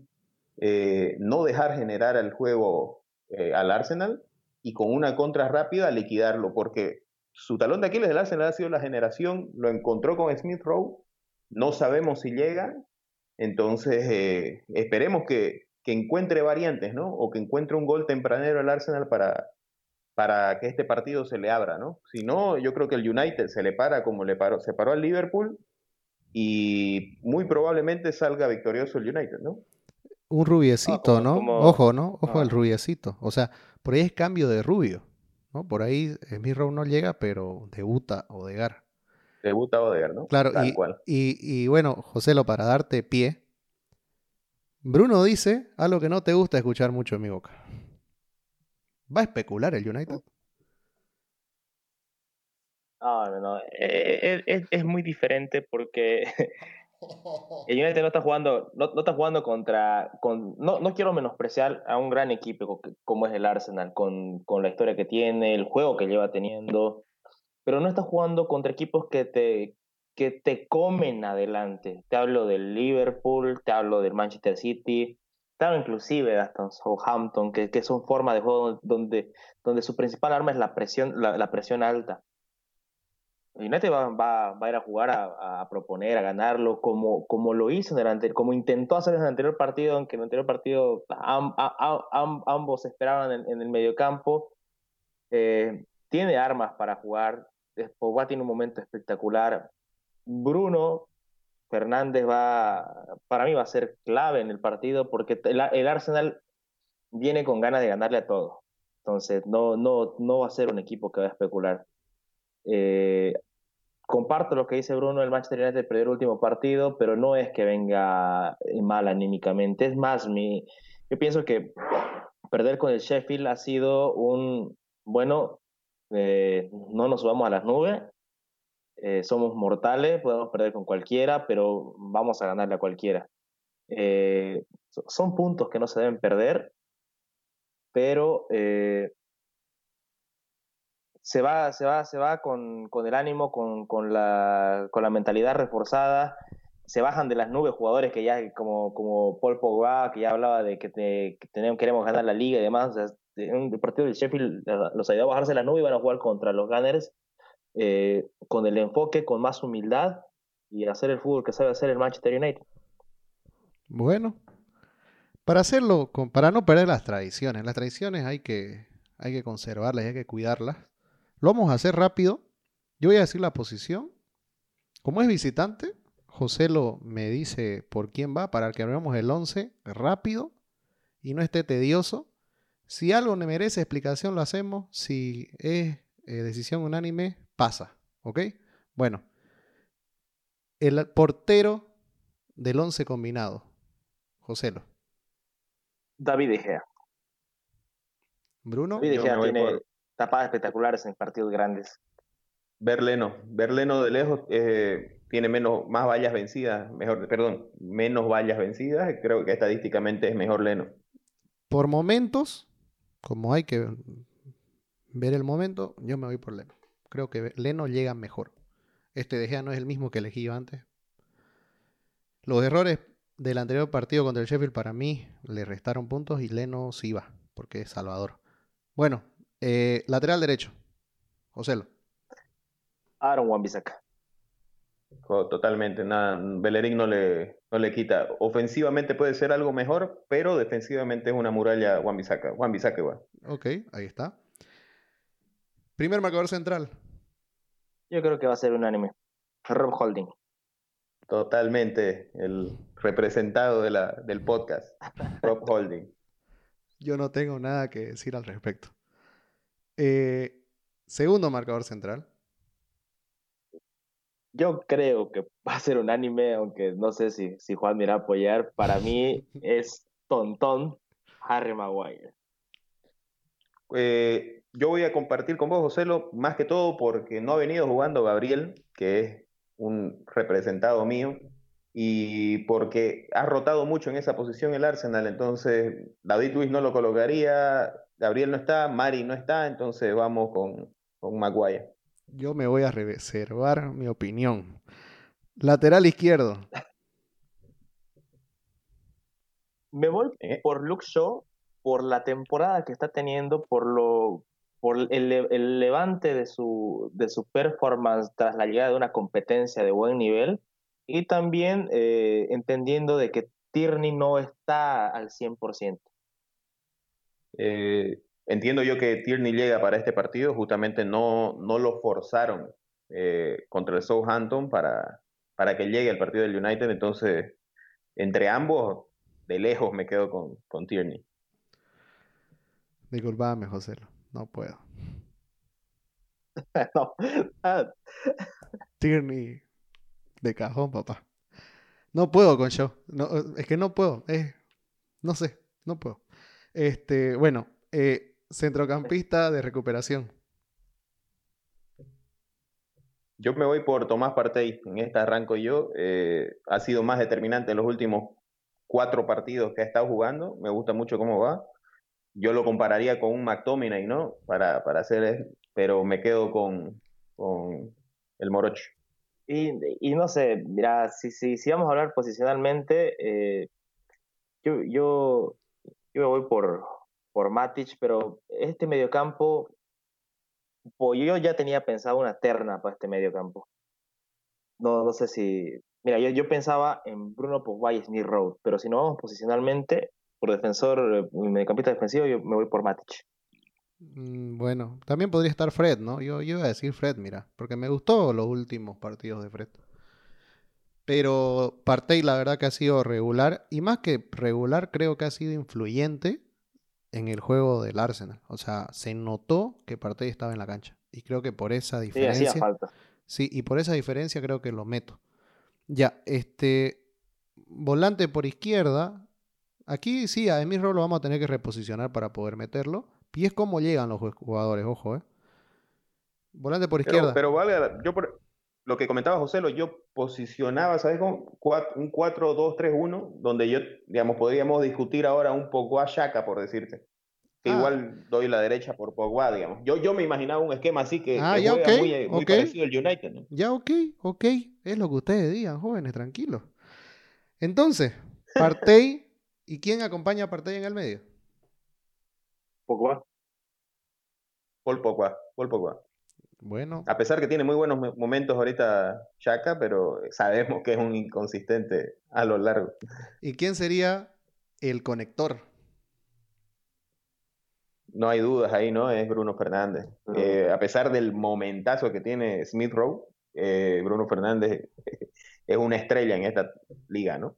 eh, no dejar generar el juego eh, al Arsenal y con una contra rápida liquidarlo, porque su talón de Aquiles del Arsenal ha sido la generación, lo encontró con Smith Rowe, no sabemos si llega, entonces eh, esperemos que, que, encuentre variantes, ¿no? O que encuentre un gol tempranero al Arsenal para, para que este partido se le abra, ¿no? Si no, yo creo que el United se le para como le paró, se paró al Liverpool y muy probablemente salga victorioso el United, ¿no? Un rubiecito, ah, ¿no? Ojo, ¿no? Ojo al ah. rubiecito. O sea, por ahí es cambio de rubio, ¿no? Por ahí Smith Rowe no llega, pero debuta Odegar. Debuta Odegar, ¿no? Claro, y, Y, y, bueno, Joselo, para darte pie, Bruno dice algo que no te gusta escuchar mucho en mi boca. ¿Va a especular el United? No, no, no. Eh, es, es, muy diferente porque el United no está jugando, no, jugando contra. Con, no, no quiero menospreciar a un gran equipo como es el Arsenal, con, con la historia que tiene, el juego que lleva teniendo, pero no está jugando contra equipos que te, que te comen adelante. Te hablo del Liverpool, te hablo del Manchester City, te hablo inclusive de Aston Southampton, que, que son formas de juego donde, donde su principal arma es la presión, la presión alta. United va, va, va, a ir a jugar a, proponer, a ganarlo, como, como lo hizo en el anterior, como intentó hacer en el anterior partido, aunque en el anterior partido ambos esperaban en, en el mediocampo. Eh, tiene armas para jugar. Pogba tiene un momento espectacular. Bruno Fernández va, para mí va a ser clave en el partido porque el, el Arsenal viene con ganas de ganarle a todo. Entonces, no, no, no va a ser un equipo que va a especular. Eh, comparto lo que dice Bruno, el Manchester United perdió el último partido, pero no es que venga mal anímicamente. Es más, mi, yo pienso que perder con el Sheffield ha sido un, bueno, eh, no nos subamos a las nubes, eh, somos mortales, podemos perder con cualquiera, pero vamos a ganarle a cualquiera. Eh, son puntos que no se deben perder, pero se va, se va, se va con, con el ánimo, con, con, la, con la mentalidad reforzada, se bajan de las nubes jugadores que ya, como, como Paul Pogba, que ya hablaba de que, tenemos, queremos ganar la liga y demás, el partido del Sheffield los ayudó a bajarse de la nube y van a jugar contra los Gunners eh, con el enfoque, con más humildad y hacer el fútbol que sabe hacer el Manchester United. Bueno, para hacerlo, para no perder las tradiciones, las tradiciones hay que, hay que conservarlas, hay que cuidarlas Lo vamos a hacer rápido. Yo voy a decir la posición. Como es visitante, José lo me dice por quién va para que veamos el 11 rápido y no esté tedioso. Si algo merece explicación, lo hacemos. Si es eh, decisión unánime, pasa. ¿Ok? Bueno, el portero del 11 combinado, Joselo. David Egea. Bruno. David Egea tiene tapadas espectaculares en partidos grandes. Berleno. Berleno de lejos eh, tiene menos, más vallas vencidas, mejor, perdón, menos vallas vencidas. Creo que estadísticamente es mejor Leno. Por momentos, como hay que ver el momento, yo me voy por Leno. Creo que Leno llega mejor. Este De Gea no es el mismo que elegí antes. Los errores del anterior partido contra el Sheffield para mí le restaron puntos y Leno sí va, porque es Salvador. Bueno, eh, lateral derecho. Joselo. Aaron wan Totalmente, nada, Bellerín no le, no le quita. Ofensivamente puede ser algo mejor, pero defensivamente es una muralla Juan Bisaca. Juan Bisaca igual. Ok, ahí está. Primer marcador central. Yo creo que va a ser unánime. Rob Holding. Totalmente, el representado de la, del podcast, Rob Holding. Yo no tengo nada que decir al respecto. Eh, segundo marcador central. Yo creo que va a ser unánime, aunque no sé si, si Juan me irá a apoyar. Para mí es Tontón Harry Maguire. Eh, yo voy a compartir con vos, Joselo, más que todo porque no ha venido jugando Gabriel, que es un representado mío, y porque ha rotado mucho en esa posición el Arsenal, entonces David Luis no lo colocaría, Gabriel no está, Mari no está, entonces vamos con, con Maguire. Yo me voy a reservar mi opinión. Lateral izquierdo. Me voy eh. por Luke Shaw, por la temporada que está teniendo, por lo por el, levante de su, de su performance tras la llegada de una competencia de buen nivel y también eh, entendiendo de que Tierney no está al 100%. Eh, entiendo yo que Tierney llega para este partido, justamente no, no lo forzaron eh, contra el Southampton para, para que llegue al partido del United, entonces entre ambos, de lejos me quedo con, con Tierney. Disculpame, José, no puedo. no. Tierney de cajón, papá. No puedo con yo. No, es que no puedo. no sé, no puedo. Este, bueno, eh, Centrocampista de recuperación. Yo me voy por Tomás Partey. En esta arranco yo. Eh, ha sido más determinante en los últimos cuatro partidos que ha estado jugando. Me gusta mucho cómo va. Yo lo compararía con un McTominay, ¿no? Para, para hacer, pero me quedo con, con el Morocho. Y, no sé, mira, si, si, si, vamos a hablar posicionalmente, eh, yo, yo, yo me voy por, por Matic, pero este mediocampo, pues yo ya tenía pensado una terna para este mediocampo. No, no sé si. Mira, yo, yo pensaba en Bruno Pogba y Smith Road, pero si no vamos posicionalmente, por defensor, eh, mediocampista defensivo, yo me voy por Matic. Mm, bueno, también podría estar Fred, ¿no? Yo, yo iba a decir Fred, mira, porque me gustó los últimos partidos de Fred. Pero Partey la verdad que ha sido regular, y más que regular, creo que ha sido influyente en el juego del Arsenal. O sea, se notó que Partey estaba en la cancha. Y creo que por esa diferencia. Sí, falta. sí, y por esa diferencia creo que lo meto. Ya, este. Volante por izquierda. Aquí sí, a Emir lo vamos a tener que reposicionar para poder meterlo. Y es como llegan los jugadores, ojo, ¿eh? Volante por izquierda. Pero, vale, yo por, lo que comentaba José, lo, yo posicionaba, ¿sabes? Con un 4-2-3-1, donde yo, digamos, podríamos discutir ahora un poco a Shaka, por decirte. Que ah. igual doy la derecha por Pogba, digamos. Yo, yo me imaginaba un esquema así que, ah, muy, muy parecido al United, ¿no? Ya, ok, ok. Es lo que ustedes digan, jóvenes, tranquilos. Entonces, Partey, ¿y quién acompaña a Partey en el medio? Pogba. Paul Pogba, Paul Pogba. Bueno. A pesar que tiene muy buenos momentos ahorita Chaka, pero sabemos que es un inconsistente a lo largo. ¿Y quién sería el conector? no hay dudas ahí, ¿no? Es Bruno Fernández. Eh, a pesar del momentazo que tiene Smith Rowe, eh, Bruno Fernández es una estrella en esta liga, ¿no?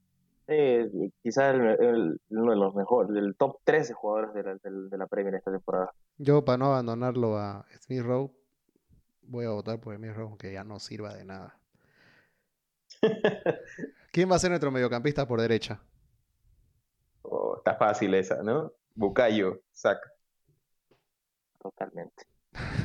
Eh, quizás uno de los mejores, del top 13 jugadores de la, de, la Premier esta temporada. Yo, para no abandonarlo a Smith Rowe, voy a votar por Smith Rowe, que ya no sirva de nada. ¿Quién va a ser nuestro mediocampista por derecha? Oh, está fácil esa, ¿no? Bucayo, saca. Totalmente.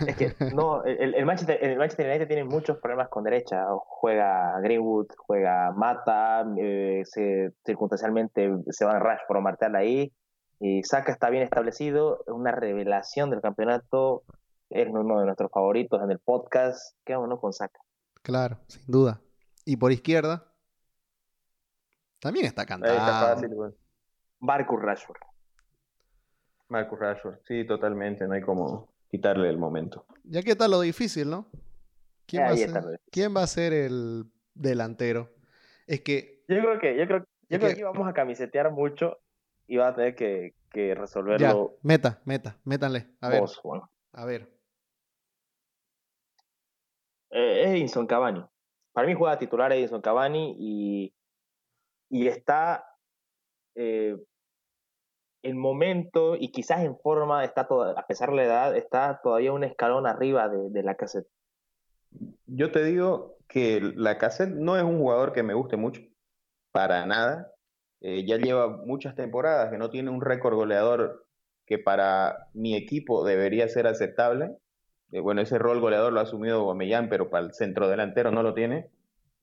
Es que no, el, Manchester, el Manchester United tiene muchos problemas con derecha. Juega Greenwood, juega Mata, eh, se, circunstancialmente se van Rashford o Martel ahí. Y Saka está bien establecido, es una revelación del campeonato, es uno de nuestros favoritos en el podcast. ¿Qué uno con Saka? Claro, sin duda. Y por izquierda, también está cantado. Está fácil, Marcus Rashford. Marcus Rashford, sí, totalmente, no hay como quitarle el momento. Ya que está lo difícil, ¿no? ¿Quién, va a, ser, ¿quién va a ser el delantero? Es que... Yo creo que, yo creo, yo creo que... vamos a camisetear mucho y va a tener que, que resolverlo. Ya, meta, meta, métanle. A ver. A ver. Eh, Edinson Cavani. Para mí juega titular Edinson Cavani y, y está eh, en momento y quizás en forma, está a pesar de la edad, está todavía un escalón arriba de, la cassette. Yo te digo que la cassette no es un jugador que me guste mucho, para nada. Eh, ya lleva muchas temporadas que no tiene un récord goleador que para mi equipo debería ser aceptable. Eh, bueno, ese rol goleador lo ha asumido Gomellán, pero para el centro delantero no lo tiene.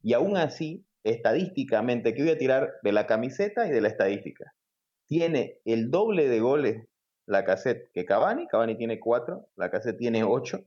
Y aún así, estadísticamente, que voy a tirar de la camiseta y de la estadística tiene el doble de goles la cassette que Cavani, Cavani tiene cuatro, la cassette tiene ocho,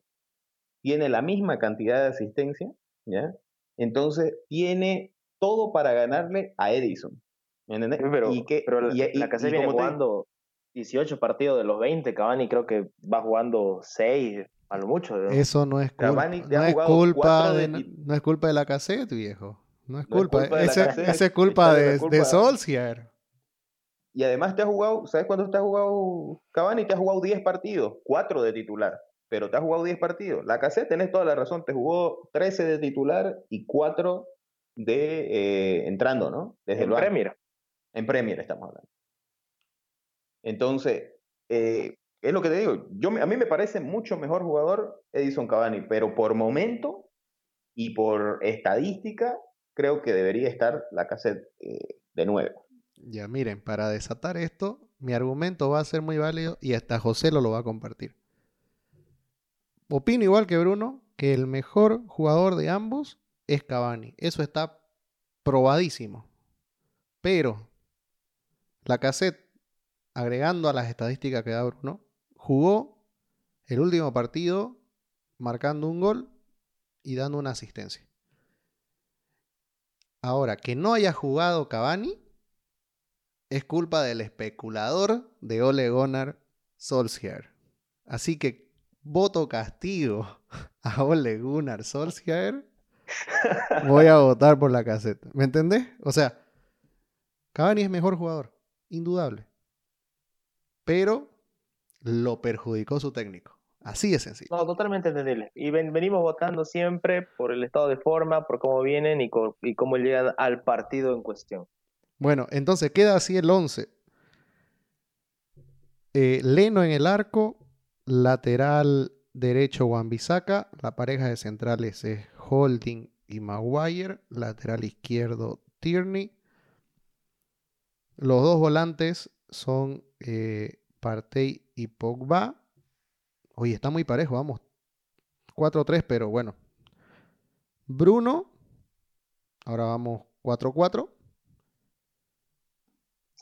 tiene la misma cantidad de asistencia, ¿ya? Entonces tiene todo para ganarle a Edison. ¿Entendés? Pero, y que, pero la, cassette viene jugando 18 partidos de los 20, Cavani creo que va jugando 6 a lo mucho. Eso no es, culpa, no es culpa de, no es culpa de la cassette, viejo. No es culpa, esa es culpa de, de Solskjaer. Y además te ha jugado, ¿sabes cuánto te ha jugado Cavani? Te ha jugado 10 partidos, 4 de titular, pero te ha jugado 10 partidos. La cassette, tenés toda la razón, te jugó 13 de titular y 4 de eh, entrando, ¿no? Desde en el Premier. En Premier estamos hablando. Entonces, eh, es lo que te digo, yo, a mí me parece mucho mejor jugador Edison Cavani, pero por momento y por estadística, creo que debería estar la cassette eh, de nuevo. Ya, miren, para desatar esto, mi argumento va a ser muy válido y hasta José lo, lo va a compartir. Opino igual que Bruno que el mejor jugador de ambos es Cavani. Eso está probadísimo. Pero la cassette, agregando a las estadísticas que da Bruno, jugó el último partido marcando un gol y dando una asistencia. Ahora, que no haya jugado Cavani es culpa del especulador de Ole Gunnar Solskjaer. Así que voto castigo a Ole Gunnar Solskjaer. Voy a votar por la caseta. ¿Me entendés? O sea, Cavani es mejor jugador, indudable. Pero lo perjudicó su técnico. Así de sencillo. No, totalmente entendible. Y venimos votando siempre por el estado de forma, por cómo vienen y cómo llegan al partido en cuestión. Bueno, entonces queda así el 11. Eh, Leno en el arco, lateral derecho Wambisaka, la pareja de centrales es Holding y Maguire, lateral izquierdo Tierney. Los dos volantes son eh, Partey y Pogba. Oye, está muy parejo, vamos. 4-3, pero bueno. Bruno. Ahora vamos 4-4.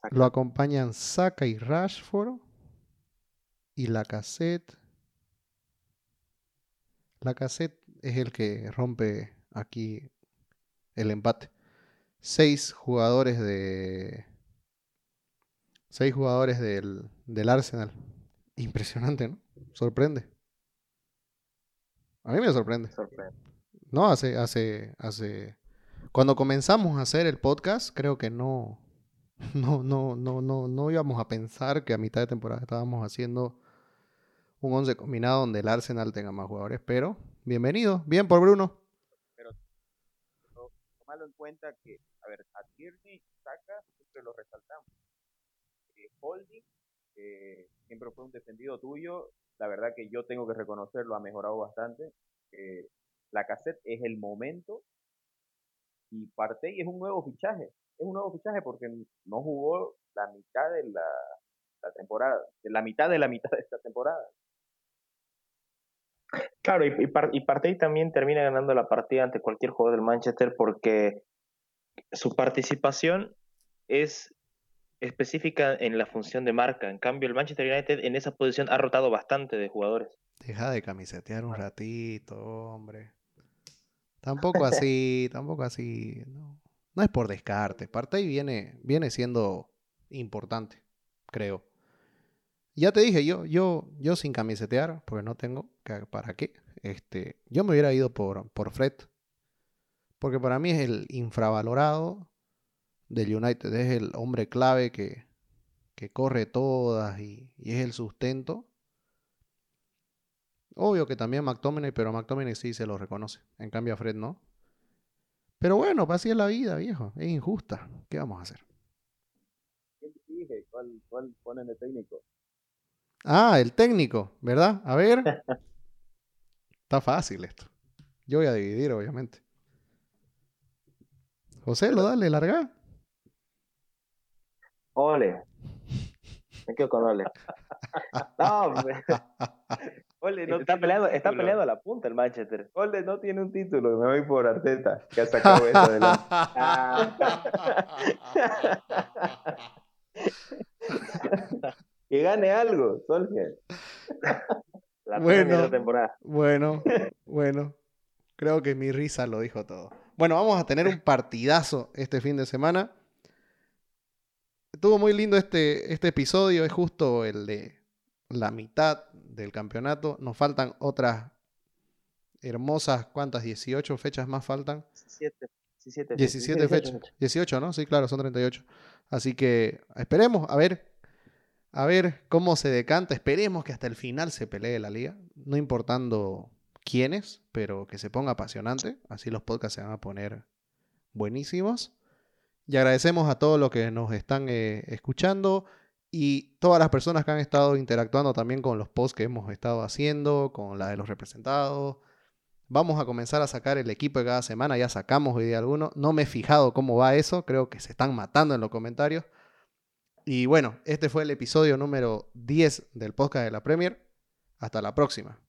Lo acompañan Saka y Rashford. Y la cassette. La cassette es el que rompe aquí el empate. Seis jugadores de. Seis jugadores del, del Arsenal. Impresionante, ¿no? Sorprende. A mí me sorprende. sorprende. No, hace, hace, hace. Cuando comenzamos a hacer el podcast, creo que no, no, no, no, no, no íbamos a pensar que a mitad de temporada estábamos haciendo un 11 combinado donde el Arsenal tenga más jugadores, pero bienvenido, bien por Bruno. Pero tomarlo en cuenta que, a ver, a Tierney saca, siempre lo resaltamos. Eh, Holding, eh, siempre fue un defendido tuyo, la verdad que yo tengo que reconocerlo, ha mejorado bastante. Eh, la cassette es el momento y Partey es un nuevo fichaje. Es un nuevo fichaje porque no jugó la mitad de la, la temporada, de la mitad de la mitad de esta temporada. Claro, y, y, Partey también termina ganando la partida ante cualquier jugador del Manchester porque su participación es específica en la función de marca. En cambio, el Manchester United en esa posición ha rotado bastante de jugadores. Deja de camisetear un ratito, hombre. Tampoco así, tampoco así. No, no es por descarte. Partey viene, viene siendo importante, creo. Ya te dije, yo, yo, yo sin camisetear, porque no tengo, ¿para qué? Este, yo me hubiera ido por, por Fred. Porque para mí es el infravalorado del United. Es el hombre clave que, que corre todas y, es el sustento. Obvio que también McTominay, pero McTominay sí se lo reconoce. En cambio a Fred no. Pero bueno, así es la vida, viejo. Es injusta. ¿Qué vamos a hacer? ¿Cuál, cuál ponen de técnico? Ah, el técnico, ¿verdad? A ver. Está fácil esto. Yo voy a dividir, obviamente. José, lo dale, larga. Ole. Me quedo con Ole. No, Ole no está, peleando, está a la punta el Manchester. Ole no tiene un título, me voy por Arteta, que ha sacado eso adelante. que gane algo, Solskjaer. La bueno, temporada. Bueno, bueno. Creo que mi risa lo dijo todo. Bueno, vamos a tener un partidazo este fin de semana. Estuvo muy lindo este, este episodio. Es justo el de la mitad del campeonato. Nos faltan otras hermosas, ¿cuántas? 18 fechas más faltan. 17. 17, 17 fechas. 18, ¿no? Sí, claro, son 38. Así que esperemos a ver a ver cómo se decanta. Esperemos que hasta el final se pelee la liga. No importando quiénes, pero que se ponga apasionante. Así los podcasts se van a poner buenísimos. Y agradecemos a todos los que nos están eh, escuchando y todas las personas que han estado interactuando también con los posts que hemos estado haciendo, con la de los representados. Vamos a comenzar a sacar el equipo de cada semana. Ya sacamos hoy día alguno. No me he fijado cómo va eso. Creo que se están matando en los comentarios. Y bueno, este fue el episodio número 10 del podcast de la Premier. Hasta la próxima.